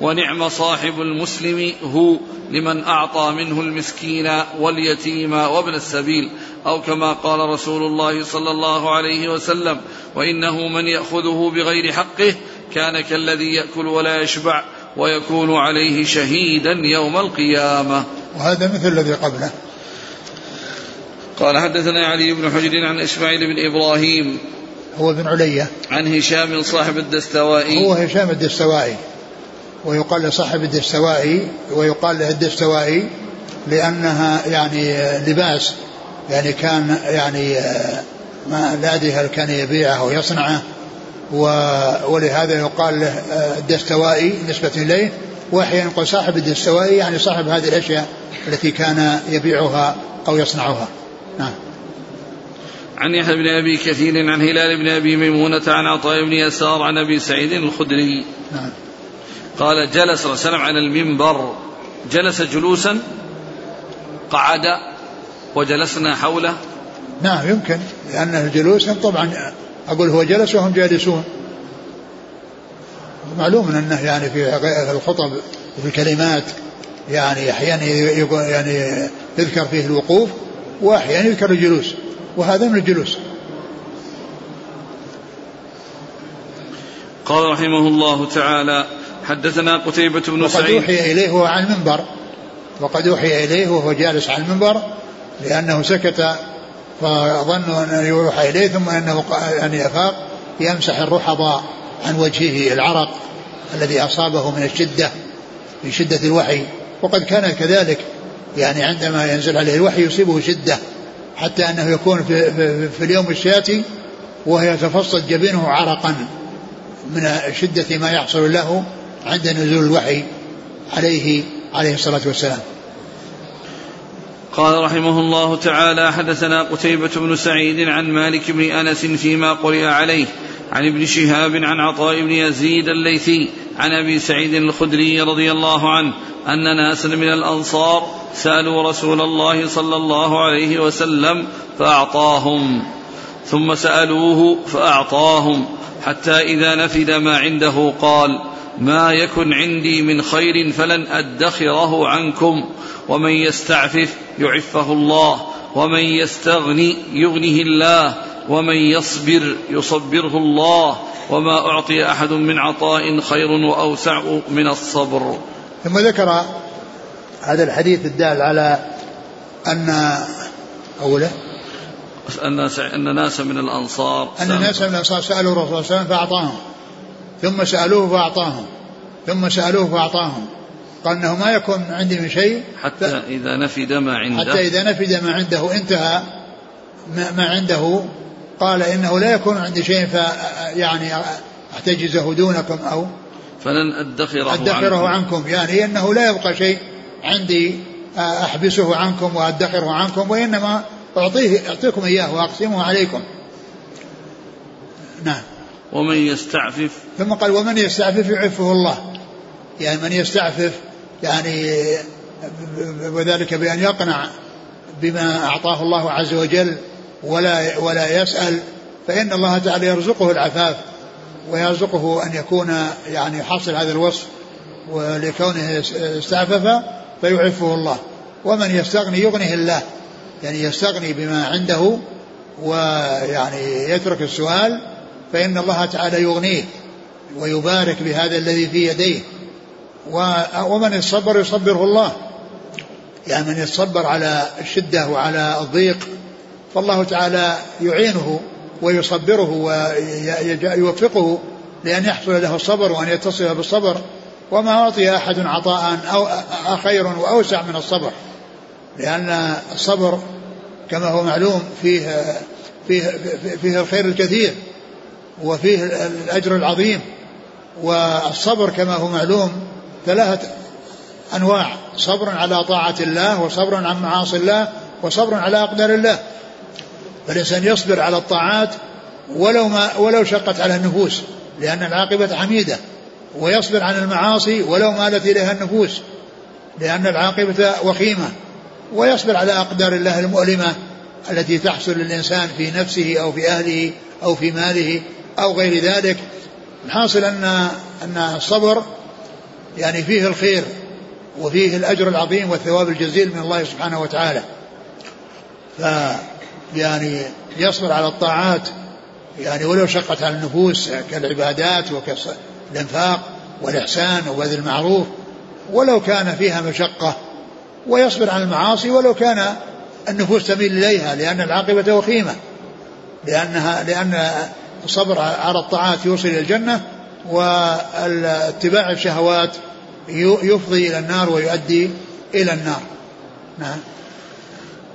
ونعم صاحب المسلم هو لمن أعطى منه المسكين واليتيم وابن السبيل. أو كما قال رسول الله صلى الله عليه وسلم وإنه من يأخذه بغير حقه كان كالذي يأكل ولا يشبع ويكون عليه شهيدا يوم القيامة. وهذا مثل الذي قبله. قال حدثنا علي بن حجر عن إسماعيل بن إبراهيم هو بن علية. عن هشام صاحب الدستوائي. هو هشام الدستوائي. ويقال لصاحب الدستوائي ويقال له الدستوائي لأنها يعني لباس يعني كان يعني ما لا أدري هل كان يبيعه أو يصنعه. ولهذا يقال له الدستوائي نسبة إليه. وأحيانا يقول صاحب الدستوائي يعني صاحب هذه الأشياء التي كان يبيعها أو يصنعها. نعم. عن يحيى بن أبي كثير عن هلال بن أبي ميمونة عن عطاء بن يسار عن أبي سعيد الخدري. نعم. قال جلس صلى الله عليه وسلم على المنبر. جلس جلوسا قعد وجلسنا حوله. نعم يمكن لأنه جلوسا طبعا أقول هو جلس وهم جالسون. معلوم أنه يعني في الخطب وفي الكلمات يعني أحيانا يعني يذكر فيه الوقوف وأحيانا يذكر الجلوس وهذا من الجلوس. قال رحمه الله تعالى حدثنا قتيبة بن وقد سعيد. وقد أوحي إليه وهو على المنبر وقد أوحي إليه وهو جالس على المنبر لأنه سكت فظنوا أن يوحى إليه ثم أنه يعني أفاق يمسح الرحضاء عن وجهه العرق الذي أصابه من الشدة من شدة الوحي. وقد كان كذلك يعني عندما ينزل عليه الوحي يصيبه شدة حتى أنه يكون في, في, في اليوم الشاتي وهي يتفصل جبينه عرقا من شدة ما يحصل له عند نزول الوحي عليه عليه الصلاة والسلام. قال رحمه الله تعالى حدثنا قتيبة بن سعيد عن مالك بن أنس فيما قرئ عليه عن ابن شهاب عن عطاء بن يزيد الليثي عن أبي سعيد الخدري رضي الله عنه أن ناسا من الأنصار سألوا رسول الله صلى الله عليه وسلم فأعطاهم ثم سألوه فأعطاهم حتى إذا نفد ما عنده قال ما يكن عندي من خير فلن أدخره عنكم. ومن يستعفف يعفه الله ومن يستغني يغنه الله ومن يصبر يصبره الله. وما أعطي أحد من عطاء خير وأوسع من الصبر. ثم ذكر هذا الحديث الدال على أن أوله؟ أن ناسا من الأنصار أن ناسا من الأنصار سألوا الرسول صلى الله عليه وسلم فأعطاهم. ثم سألوه فأعطاهم ثم سألوه فأعطاهم قال إنه ما يكون عندي من شيء حتى إذا نفد ما عنده حتى إذا نفد ما عنده انتهى ما عنده قال إنه لا يكون عندي شيء ف يعني احتجزه دونكم أو فلن أدخره أدخره عنكم. عنكم يعني إنه لا يبقى شيء عندي أحبسه عنكم وأدخره عنكم وإنما أعطيه أعطيكم إياه وأقسمه عليكم. نعم. ومن يستعفف. ثم قال ومن يستعفف يعفه الله. يعني من يستعفف يعني وذلك بأن يقنع بما أعطاه الله عز وجل ولا ولا يسأل فإن الله تعالى يرزقه العفاف ويرزقه أن يكون يعني حاصل هذا الوصف ولكونه استعفف فيعفه الله. ومن يستغني يغنيه الله. يعني يستغني بما عنده ويعني يترك السؤال فإن الله تعالى يغنيه ويبارك بهذا الذي في يديه. ومن يصبر يصبره الله. يعني من يتصبر على الشدة وعلى الضيق فالله تعالى يعينه ويصبره ويوفقه لأن يحصل له الصبر وأن يتصل بالصبر. وما أعطي أحد عطاء أو خير وأوسع من الصبر. لأن الصبر كما هو معلوم فيه فيه فيه الخير الكثير. وفيه الأجر العظيم والصبر كما هو معلوم ثلاثة أنواع صبر على طاعة الله وصبر عن معاصي الله وصبر على أقدار الله. فالإنسان يصبر على الطاعات ولو ما ولو شقت على النفوس لأن العاقبة حميدة ويصبر عن المعاصي ولو مالت إليها النفوس لأن العاقبة وخيمة ويصبر على أقدار الله المؤلمة التي تحصل للإنسان في نفسه أو في أهله أو في ماله. أو غير ذلك الحاصل أن أن الصبر يعني فيه الخير وفيه الأجر العظيم والثواب الجزيل من الله سبحانه وتعالى. ف يعني يصبر على الطاعات يعني ولو شقت على النفوس كالعبادات وكالإنفاق والإحسان وبذل المعروف ولو كان فيها مشقة ويصبر عن المعاصي ولو كان النفوس تميل إليها لأن العاقبة وخيمة لأنها لأن الصبر على الطاعات يوصل إلى الجنة واتباع الشهوات يفضي إلى النار ويؤدي إلى النار. نعم.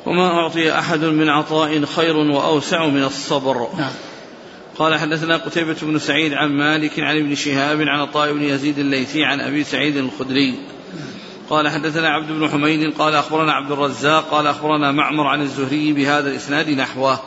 وما أعطي أحد من عطاء خير وأوسع من الصبر. نعم. قال حدثنا قتيبة بن سعيد عن مالك عن ابن شهاب عن عطاء بن يزيد الليثي عن أبي سعيد الخدري. قال حدثنا عبد بن حميد قال أخبرنا عبد الرزاق قال أخبرنا معمر عن الزهري بهذا الإسناد نحوه.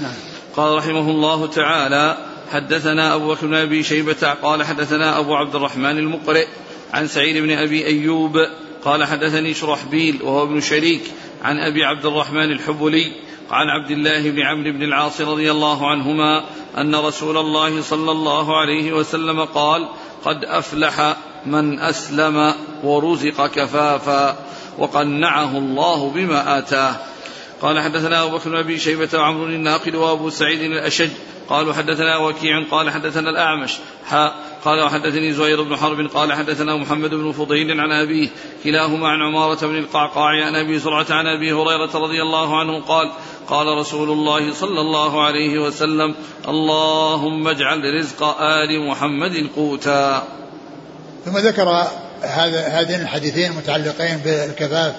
نعم. قال رحمه الله تعالى حدثنا أبو بكر بن أبي شيبة قال حدثنا أبو عبد الرحمن المقرئ عن سعيد بن أبي أيوب قال حدثني شرحبيل وهو ابن شريك عن أبي عبد الرحمن الحبلي عن عبد الله بن عمرو بن العاص رضي الله عنهما أن رسول الله صلى الله عليه وسلم قال قد أفلح من أسلم ورزق كفافا وقنعه الله بما آتاه. قال حدثنا أبو بكر بن أبي شيبة وعمر الناقد وأبو سعيد الأشج قالوا حدثنا وكيع قال حدثنا الأعمش. حاء قال وحدثني زهير بن حرب قال حدثنا محمد بن فضيل عن أبيه كلاهما عن عمارة بن القعقاع عن أبي زرعة عن أبي هريرة رضي الله عنه قال قال رسول الله صلى الله عليه وسلم اللهم اجعل رزق آل محمد قوتا. ثم ذكر هذا هذين الحديثين متعلقين بالكفاف.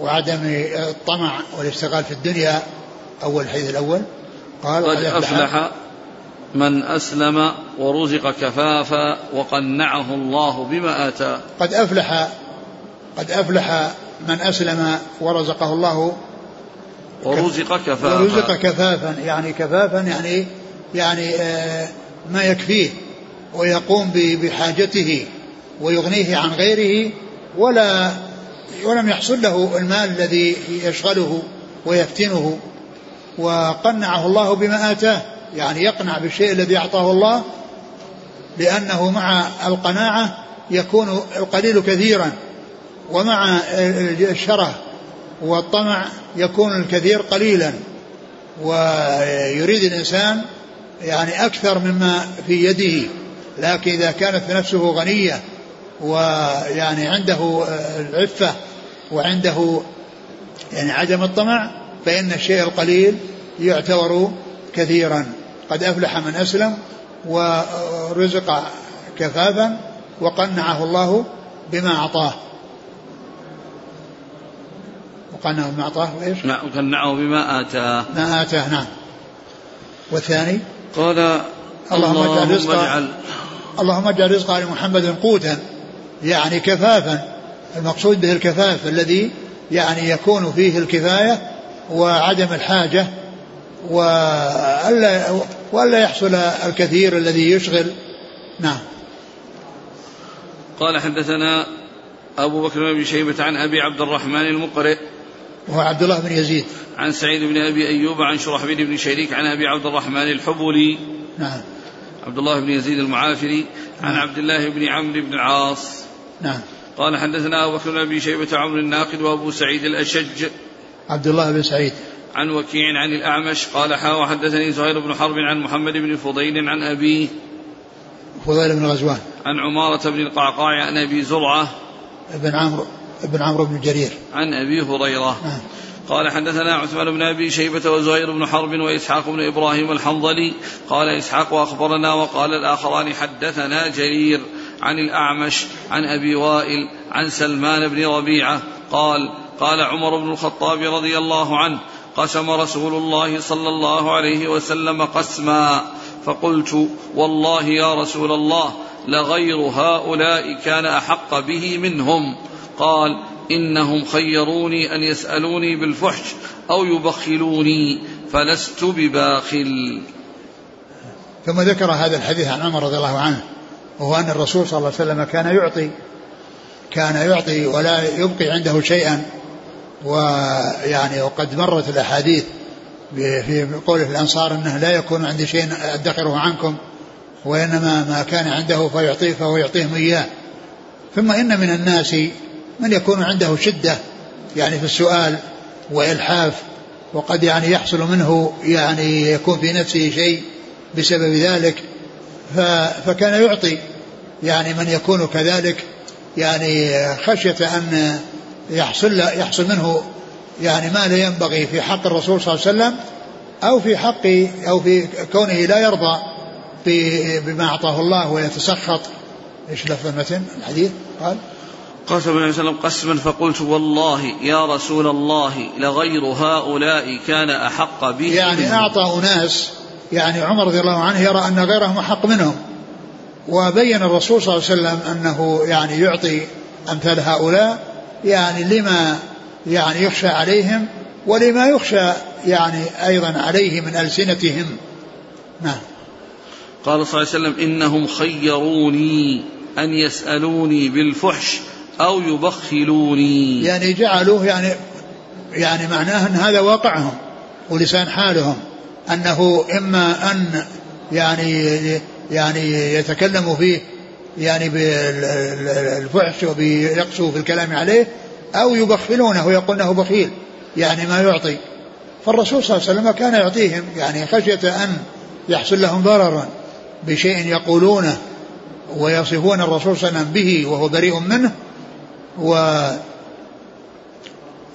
وعدم الطمع والاشتغال في الدنيا أول الحديث الأول. قال قد أفلح من أسلم ورزق كفافا وقنعه الله بما آتاه قد أفلح قد أفلح من أسلم ورزقه الله. ورزق كفافا. ورزق كفافا يعني كفافا يعني يعني آه ما يكفيه ويقوم بحاجته ويغنيه عن غيره ولا ولم يحصل له المال الذي يشغله ويفتنه وقنعه الله بما آتاه يعني يقنع بالشيء الذي أعطاه الله لأنه مع القناعة يكون القليل كثيرا ومع الشره والطمع يكون الكثير قليلا ويريد الإنسان يعني أكثر مما في يده لكن إذا كانت نفسه غنية ويعني عنده العفة وعنده يعني عدم الطمع فإن الشيء القليل يعتبر كثيرا. قد أفلح من أسلم ورزق كفافا وقنعه الله بما أعطاه. وقنعه بما أعطاه وإيش؟ نعم وقنعه بما آتاه. ما آتاه نعم. والثاني؟ قال اللهم اجعل رزق اللهم اجعل رزق ال محمد قوتا. يعني كفافا. المقصود به الكفاف الذي يعني يكون فيه الكفاية وعدم الحاجة والا وألا يحصل الكثير الذي يشغل. نعم. قال حدثنا أبو بكر بن شيبة عن أبي عبد الرحمن المقرئ وهو عبد الله بن يزيد. عن سعيد بن أبي أيوب عن شرحبيل بن شريك عن أبي عبد الرحمن الحبلي نعم. عبد الله بن يزيد المعافري عن نعم. عبد الله بن عمرو بن العاص. نعم. قال حدثنا أبو بكر بن أبي شيبة عمرو الناقد وأبو سعيد الأشج. عبد الله بن سعيد. عن وكيع عن الأعمش قال حا وحدثني زهير بن حرب عن محمد بن فضيل عن أبيه. فضيل بن غزوان. عن عمارة بن القعقاع عن أبي زرعة. بن عمرو بن عمرو بن جرير. عن أبي هريرة. نعم. قال حدثنا عثمان بن أبي شيبة وزهير بن حرب وإسحاق بن إبراهيم الحنظلي. قال إسحاق أخبرنا وقال الآخران حدثنا جرير. عن الأعمش عن أبي وائل عن سلمان بن ربيعة قال قال عمر بن الخطاب رضي الله عنه قسم رسول الله صلى الله عليه وسلم قسما فقلت والله يا رسول الله لغير هؤلاء كان أحق به منهم. قال إنهم خيروني أن يسألوني بالفحش أو يبخلوني فلست بباخل. ثم ذكر هذا الحديث عن عمر رضي الله عنه. وهو أن الرسول صلى الله عليه وسلم كان يعطي كان يعطي ولا يبقي عنده شيئا. ويعني وقد مرت الأحاديث في قوله الأنصار أنه لا يكون عندي شيء أدخره عنكم وإنما ما كان عنده فيعطيه فهو يعطيهم إياه. ثم إن من الناس من يكون عنده شدة يعني في السؤال والحاف وقد يعني يحصل منه يعني يكون في نفسه شيء بسبب ذلك فكان يعطي. يعني من يكون كذلك يعني خشية أن يحصل يحصل منه يعني ما لا ينبغي في حق الرسول صلى الله عليه وسلم أو في حق أو في كونه لا يرضى بما أعطاه الله ويتسخط. إيش لفظ المتن؟ الحديث؟ قال قسم النبي صلى الله عليه وسلم قسما فقلت والله يا رسول الله لغير هؤلاء كان أحق به يعني. أعطى أناس يعني عمر رضي الله عنه يرى أن غيرهم أحق منهم. وبين الرسول صلى الله عليه وسلم أنه يعني يعطي أمثال هؤلاء يعني لما يعني يخشى عليهم ولما يخشى يعني أيضا عليه من ألسنتهم. نعم. قال صلى الله عليه وسلم إنهم خيروني أن يسألوني بالفحش أو يبخلوني. يعني جعلوه يعني يعني معناه أن هذا واقعهم ولسان حالهم أنه إما أن يعني يعني يتكلموا فيه يعني بالفحش وبيقسوا في الكلام عليه أو يبخلونه ويقول أنه بخيل يعني ما يعطي. فالرسول صلى الله عليه وسلم كان يعطيهم يعني خشية أن يحصل لهم ضررا بشيء يقولونه ويصفون الرسول صلى الله عليه وسلم به وهو بريء منه و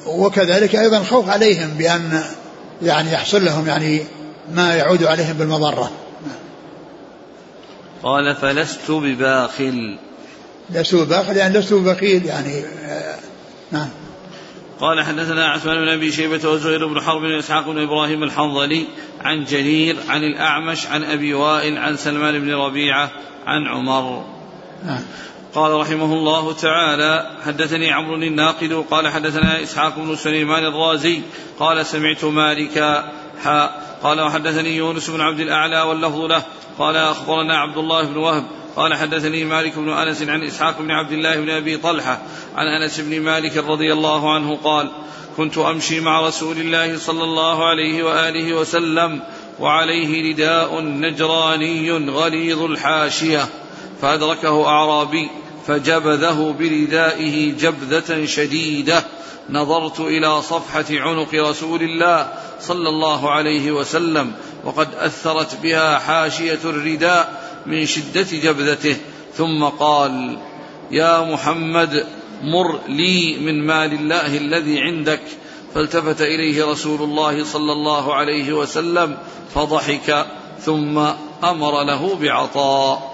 وكذلك أيضا خوف عليهم بأن يعني يحصل لهم يعني ما يعود عليهم بالمضرة. قال فلست بباخل. لست بباخل يعني لست ببخيل يعني آه، نعم. قال حدثنا عثمان بن أبي شيبة وزهير بن حرب واسحاق بن إبراهيم الحنظلي عن جرير عن الأعمش عن أبي وائل عن سلمان بن ربيعة عن عمر. نعم. قال رحمه الله تعالى حدثني عمرو الناقد قال حدثنا إسحاق بن سليمان الرازي قال سمعت مالكا حاء قال وحدثني يونس بن عبد الأعلى واللفظ له قال أخبرنا عبد الله بن وهب قال حدثني مالك بن أنس عن إسحاق بن عبد الله بن أبي طلحة عن أنس بن مالك رضي الله عنه قال كنت أمشي مع رسول الله صلى الله عليه وآله وسلم وعليه رداء نجراني غليظ الحاشية فأدركه أعرابي فجبذه بردائه جبذة شديدة. نظرت إلى صفحة عنق رسول الله صلى الله عليه وسلم وقد أثرت بها حاشية الرداء من شدة جبذته. ثم قال يا محمد مر لي من مال الله الذي عندك. فالتفت إليه رسول الله صلى الله عليه وسلم فضحك ثم أمر له بعطاء.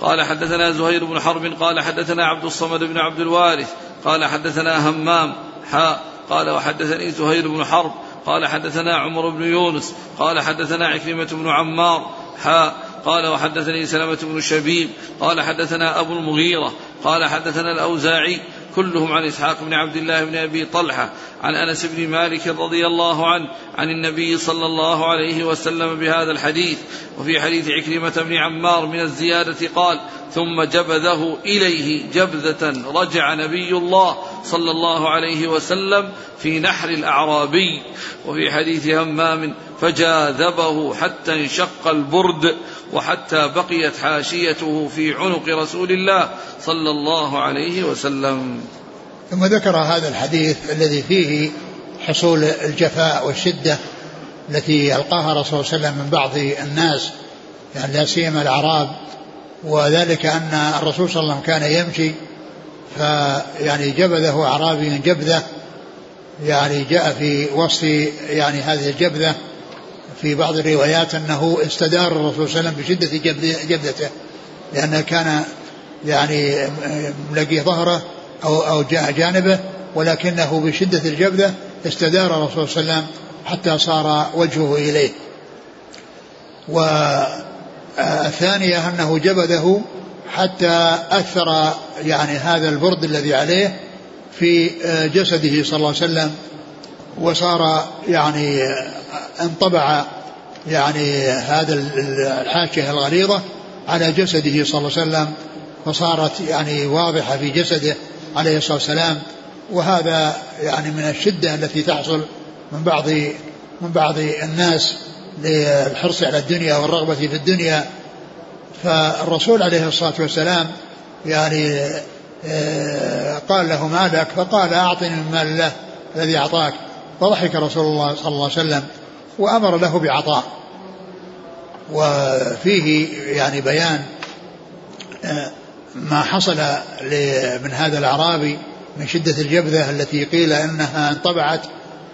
قال حدثنا زهير بن حرب قال حدثنا عبد الصمد بن عبد الوارث قال حدثنا همام حاء قال وحدثني زهير بن حرب قال حدثنا عمر بن يونس قال حدثنا عكرمة بن عمار حاء قال وحدثني سلمة بن شبيب قال حدثنا أبو المغيرة قال حدثنا الأوزاعي كلهم عن إسحاق بن عبد الله بن أبي طلحة عن أنس بن مالك رضي الله عنه عن النبي صلى الله عليه وسلم بهذا الحديث. وفي حديث عكرمة بن عمار من الزيادة قال ثم جبذه إليه جبذة رجع نبي الله صلى الله عليه وسلم في نحر الأعرابي وفي حديث همام فجاذبه حتى انشق البرد وحتى بقيت حاشيته في عنق رسول الله صلى الله عليه وسلم. ثم ذكر هذا الحديث الذي فيه حصول الجفاء والشدة التي يلقاها الرسول صلى الله عليه وسلم من بعض الناس يعني لا سيما الأعراب وذلك أن الرسول صلى الله عليه وسلم كان يمشي فيعني جبذه أعرابي جبذة يعني جاء في وصف يعني هذه الجبذة في بعض الروايات أنه استدار الرسول صلى الله عليه وسلم بشدة جبذته لأنه كان يعني ملقي ظهره أو أو جاء جانبه ولكنه بشدة الجبذة استدار الرسول صلى الله عليه وسلم حتى صار وجهه إليه. والثانية أنه جبذه حتى أثر يعني هذا البرد الذي عليه في جسده صلى الله عليه وسلم وصار يعني انطبع يعني هذا الحاشية الغليظة على جسده صلى الله عليه وسلم فصارت يعني واضحة في جسده عليه الصلاة والسلام. وهذا يعني من الشدة التي تحصل من بعض من بعض الناس للحرص على الدنيا والرغبة في الدنيا فالرسول عليه الصلاة والسلام يعني آه، قال له ما لك؟ فقال أعطني من مال الله الذي أعطاك. فضحك رسول الله صلى الله عليه وسلم وأمر له بعطاء. وفيه يعني بيان آه، ما حصل من هذا الأعرابي من شدة الجبذة التي قيل إنها انطبعت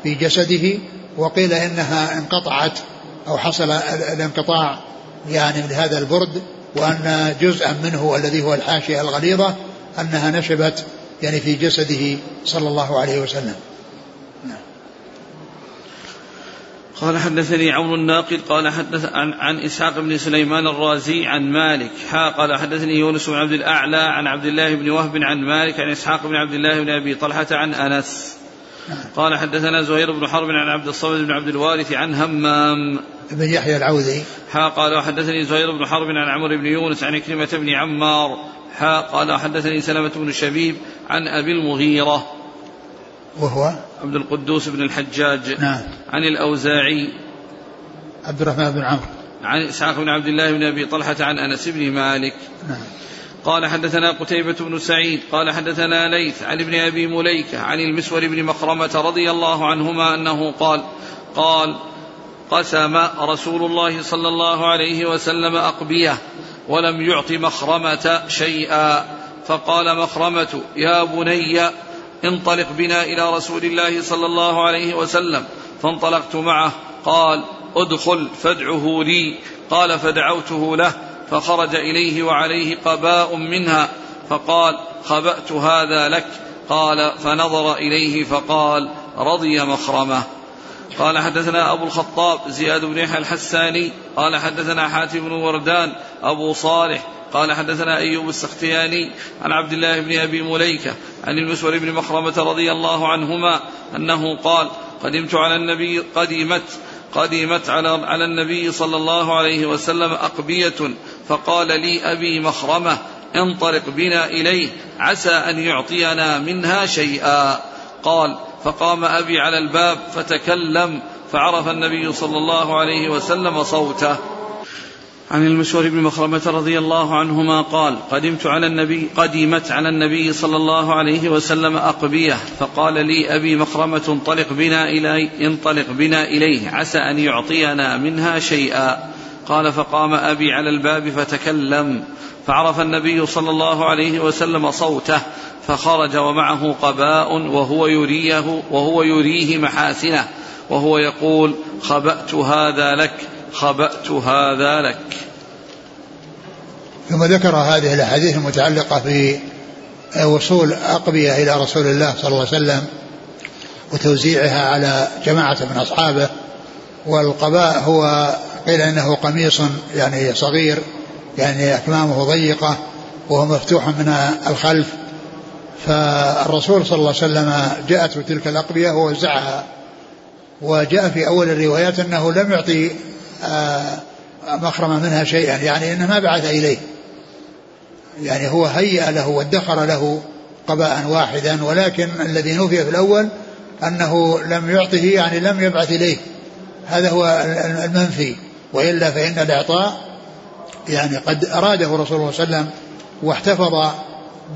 في جسده وقيل إنها انقطعت أو حصل الانقطاع يعني من هذا البرد. وأن جزءا منه الذي هو الحاشية الغليظة أنها نشبت يعني في جسده صلى الله عليه وسلم. قال حدثني عون الناقد قال حدث عن, عن إسحاق بن سليمان الرازي عن مالك. حا قال حدثني يونس بن عبد الأعلى عن عبد الله بن وهب عن مالك عن إسحاق بن عبد الله بن أبي طلحة عن أنس. قال حدثنا زهير بن حرب عن عبد الصمد بن عبد الوارث عن همام. بن يحيى العوذي. حا قال وحدثني زهير بن حرب عن عمرو بن يونس عن كلمة بن عمار. حا قال حدثني سلمة بن شبيب عن أبي المغيرة. وهو؟ عبد القدوس بن الحجاج. نعم. عن الأوزاعي. عبد الرحمن بن عمرو. عن إسحاق بن عبد الله بن أبي طلحة عن أنس بن مالك. نعم. قال حدثنا قتيبة بن سعيد قال حدثنا ليث عن ابن أبي مليكة عن المسور بن مخرمة رضي الله عنهما أنه قال قال قسم رسول الله صلى الله عليه وسلم أقبية ولم يعط مخرمة شيئا. فقال مخرمة يا بني انطلق بنا إلى رسول الله صلى الله عليه وسلم. فانطلقت معه قال ادخل فادعه لي. قال فدعوته له. فخرج إليه وعليه قباء منها فقال خبأت هذا لك. قال فنظر إليه فقال رضي مخرمه. قال حدثنا أبو الخطاب زياد بن يحيى الحساني قال حدثنا حاتم بن وردان أبو صالح قال حدثنا أيوب السختياني عن عبد الله بن أبي مليكة عن المسور بن مخرمة رضي الله عنهما أنه قال قدمت على النبي قدمت قدمت على على النبي صلى الله عليه وسلم أقبية فقال لي أبي مخرمة انطلق بنا إليه عسى أن يعطينا منها شيئا. قال فقام أبي على الباب فتكلم فعرف النبي صلى الله عليه وسلم صوته. عن المسور بن مخرمة رضي الله عنهما قال قدمت على النبي قدمت على النبي صلى الله عليه وسلم أقبية. فقال لي أبي مخرمة انطلق بنا إلي انطلق بنا إليه عسى أن يعطينا منها شيئا. قال فقام أبي على الباب فتكلم فعرف النبي صلى الله عليه وسلم صوته فخرج ومعه قباء وهو يريه وهو يريه محاسنه وهو يقول خبأت هذا لك خبأت هذا لك. ثم ذكر هذه الأحاديث المتعلقة في وصول أقبية إلى رسول الله صلى الله عليه وسلم وتوزيعها على جماعة من أصحابه والقباء هو قيل أنه قميص يعني صغير يعني أكمامه ضيقة وهو مفتوح من الخلف. فالرسول صلى الله عليه وسلم جاءته تلك الأقبية ووزعها. وجاء في أول الروايات أنه لم يعطي آه، مخرمه منها شيئا يعني إنه ما بعث إليه. يعني هو هيأ له وادخر له قباء واحدا ولكن الذي نفي في الأول أنه لم يعطه يعني لم يبعث إليه. هذا هو المنفي. وإلا فإن الإعطاء يعني قد أراده رسول الله صلى الله عليه وسلم واحتفظ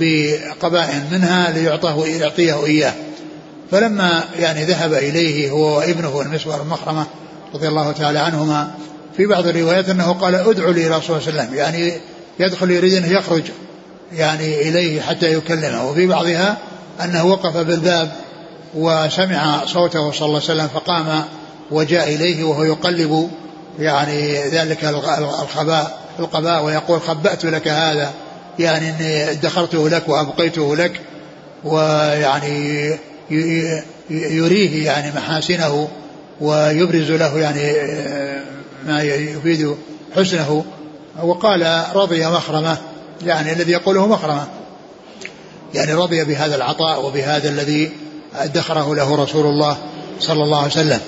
بقباء منها ليعطاه يعطيه إياه. فلما يعني ذهب إليه هو وابنه المسور المخرمة رضي الله تعالى عنهما في بعض الروايات أنه قال ادعوا لي رسول الله صلى الله عليه وسلم يعني يدخل يريد أن يخرج يعني إليه حتى يكلمه. وفي بعضها أنه وقف بالباب وسمع صوته صلى الله عليه وسلم فقام وجاء إليه وهو يقلب يعني ذلك الخباء القباء ويقول خبأت لك هذا يعني إني ادخرته لك وأبقيته لك ويعني يريه يعني محاسنه ويبرز له يعني ما يفيد حسنه. وقال رضي مخرمة يعني الذي يقوله مخرمة يعني رضي بهذا العطاء وبهذا الذي أدخره له رسول الله صلى الله عليه وسلم.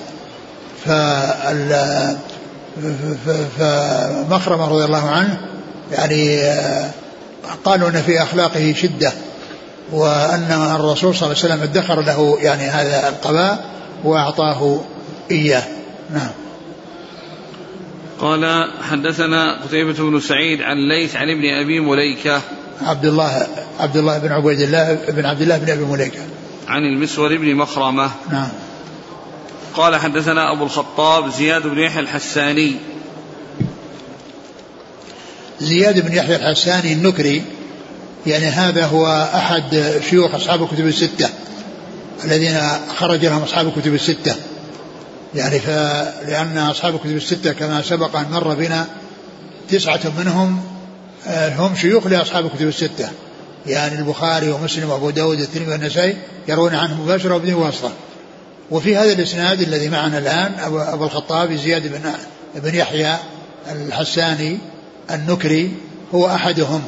فمخرمة رضي الله عنه يعني قالوا إن في أخلاقه شدة وأن الرسول صلى الله عليه وسلم ادخر له يعني هذا القباء وأعطاه إياه. نعم. قال حدثنا قتيبة بن سعيد عن ليث عن ابن أبي مليكة. عبد الله عبد الله بن عبيد الله بن عبد الله بن أبي مليكة. عن المسور بن مخرمة. نعم. قال حدثنا أبو الخطاب زياد بن يحيى الحساني. زياد بن يحيى الحساني النكري يعني هذا هو أحد شيوخ أصحاب الكتب الستة الذين خرج لهم أصحاب الكتب الستة. يعني لأن أصحاب الكتب الستة كما سبق أن مر بنا تسعة منهم آه، هم شيوخ لأصحاب الكتب الستة. يعني البخاري ومسلم وأبو داود والترمذي والنسائي يرون عنه مباشرة وبدون واسطة. وفي هذا الإسناد الذي معنا الآن أبو الخطاب زياد بن بن يحيى الحساني النكري هو أحدهم.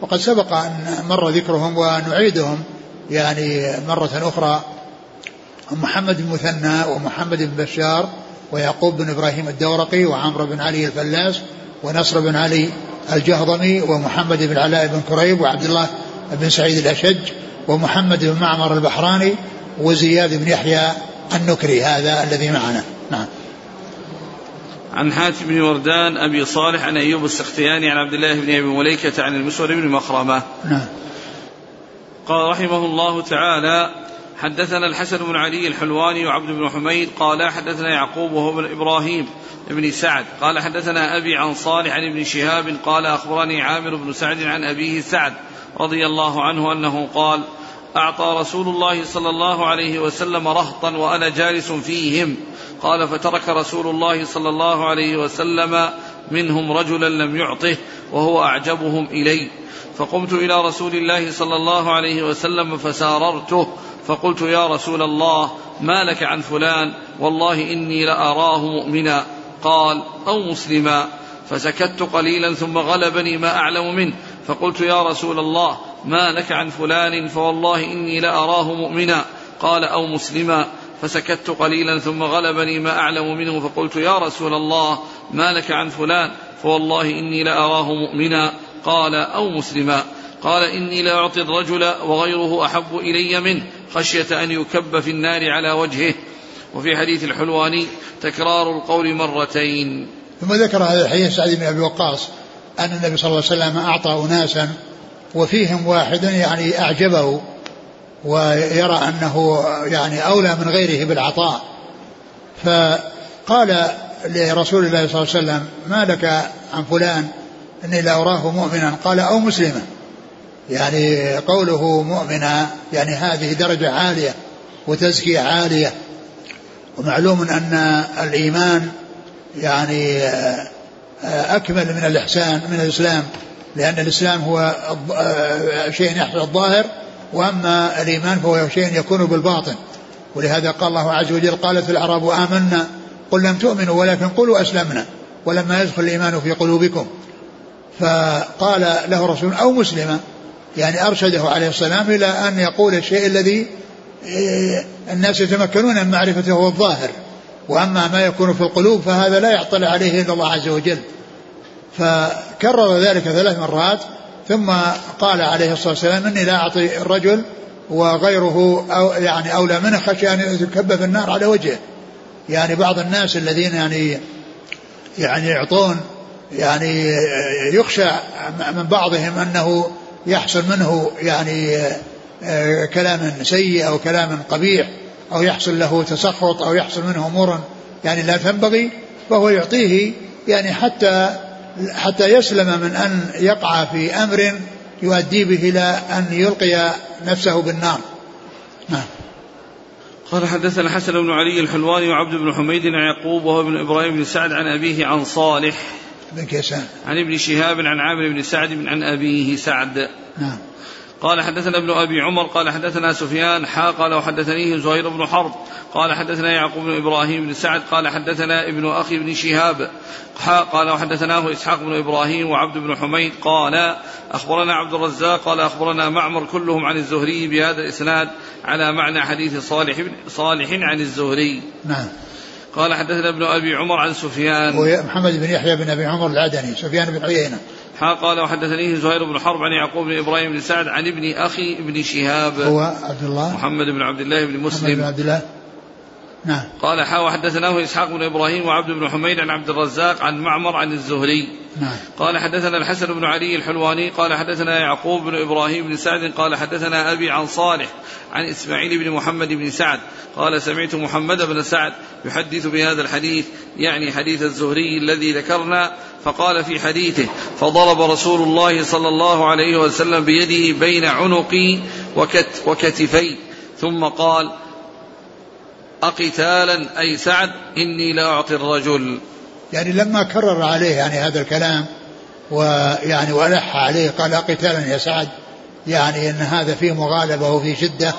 وقد سبق أن مر ذكرهم ونعيدهم يعني مرة أخرى. محمد بن مثنى ومحمد بن بشار ويعقوب بن إبراهيم الدورقي وعمرو بن علي الفلاس ونصر بن علي الجهضمي ومحمد بن علاء بن كريب وعبد الله بن سعيد الأشج ومحمد بن معمر البحراني وزياد بن يحيى النكري هذا الذي معنا. نعم. عن حاتم بن وردان أبي صالح عن أيوب السختياني عن عبد الله بن أبي مليكة عن المسور بن مخرمة. نعم. قال رحمه الله تعالى حدثنا الحسن بن علي الحلواني وعبد بن حميد قال حدثنا يعقوب وهو بن إبراهيم بن سعد. قال حدثنا أبي عن صالح عن ابن شهاب قال أخبرني عامر بن سعد عن أبيه سعد رضي الله عنه أنه قال أعطى رسول الله صلى الله عليه وسلم رهطا وأنا جالس فيهم. قال فترك رسول الله صلى الله عليه وسلم منهم رجلا لم يعطه وهو أعجبهم إلي. فقمت إلى رسول الله صلى الله عليه وسلم فساررته. فقلت يا رسول الله ما لك عن فلان؟ والله إني لأراه مؤمنا. قال أو مسلما. فسكت قليلا ثم غلبني ما أعلم منه. فقلت يا رسول الله ما لك عن فلان؟ فوالله إني لأراه مؤمنا. قال أو مسلما. فسكت قليلا ثم غلبني ما أعلم منه. فقلت يا رسول الله ما لك عن فلان؟ فوالله إني لأراه مؤمنا. قال أو مسلما. قال إني لأعطي الرجل وغيره أحب إلي منه خشية أن يكب في النار على وجهه. وفي حديث الحلواني تكرار القول مرتين. ثم ذكر هذا الحديث سعد بن أبي وقاص. أن النبي صلى الله عليه وسلم أعطى أناسا وفيهم واحد يعني أعجبه ويرى أنه يعني أولى من غيره بالعطاء. فقال لرسول الله صلى الله عليه وسلم ما لك عن فلان؟ إني لا أراه مؤمنا. قال أو مسلما. يعني قوله مؤمنا يعني هذه درجة عالية وتزكية عالية. ومعلوم أن الإيمان يعني أكمل من الإحسان من الإسلام لأن الإسلام هو شيء يحصل الظاهر وأما الإيمان فهو شيء يكون بالباطن. ولهذا قال الله عز وجل قالت الأعراب آمنا. قل لم تؤمنوا ولكن قولوا أسلمنا. ولما يدخل الإيمان في قلوبكم. فقال له رسول أو مسلما يعني أرشده عليه السلام إلى أن يقول الشيء الذي إيه، الناس يتمكنون من معرفته هو الظاهر. وأما ما يكون في القلوب فهذا لا يطلع عليه إلا الله عز وجل. فكرر ذلك ثلاث مرات ثم قال عليه الصلاة والسلام إني لا أعطي الرجل وغيره أو يعني أولى منه خشي أن يكب في النار على وجهه. يعني بعض الناس الذين يعني يعني يعطون يعني يخشى من بعضهم أنه يحصل منه يعني كلام سيء أو كلام قبيح. أو يحصل له تسخط أو يحصل منه أمور يعني لا تنبغي فهو يعطيه يعني حتى حتى يسلم من أن يقع في أمر يؤدي به إلى أن يلقي نفسه بالنار. نعم. قال حدثنا حسن بن علي الحلواني وعبد بن حميد عن يعقوب وهو ابن إبراهيم بن سعد عن أبيه عن صالح. بن كيسان. عن ابن شهاب عن عامر بن سعد عن أبيه سعد. نعم. قال حدثنا ابن أبي عمر قال حدثنا سفيان حا قال وحدثنيه زهير بن حرب قال حدثنا يعقوب بن إبراهيم بن سعد قال حدثنا ابن أخي بن شهاب حا قال وحدثناه إسحاق بن إبراهيم وعبد بن حميد قال أخبرنا عبد الرزاق قال أخبرنا معمر كلهم عن الزهري بهذا الإسناد على معنى حديث صالح صالح عن الزهري. نعم. قال حدثنا ابن أبي عمر عن سفيان ومحمد بن يحيى بن أبي عمر العدني سفيان بن عيينة قال وحدثني زهير بن حرب عن يعقوب بن إبراهيم بن سعد عن ابن أخي ابن شهاب. هو عبد الله. محمد بن عبد الله بن مسلم. محمد بن عبد الله. نعم. قال حا وحدثناه إسحاق بن إبراهيم وعبد بن حميد عن عبد الرزاق عن معمر عن الزهري. نعم. قال حدثنا الحسن بن علي الحلواني. قال حدثنا يعقوب بن إبراهيم بن سعد. قال حدثنا أبي عن صالح عن إسماعيل بن محمد بن سعد. قال سمعت محمد بن سعد يحدث بهذا الحديث يعني حديث الزهري الذي ذكرنا. فقال في حديثه فضرب رسول الله صلى الله عليه وسلم بيده بين عنقي وكت وكتفي ثم قال أقتالا أي سعد إني لا أعطي الرجل. يعني لما كرر عليه يعني هذا الكلام ويعني وألح عليه قال أقتالا يا سعد. يعني أن هذا فيه مغالبة وفيه شدة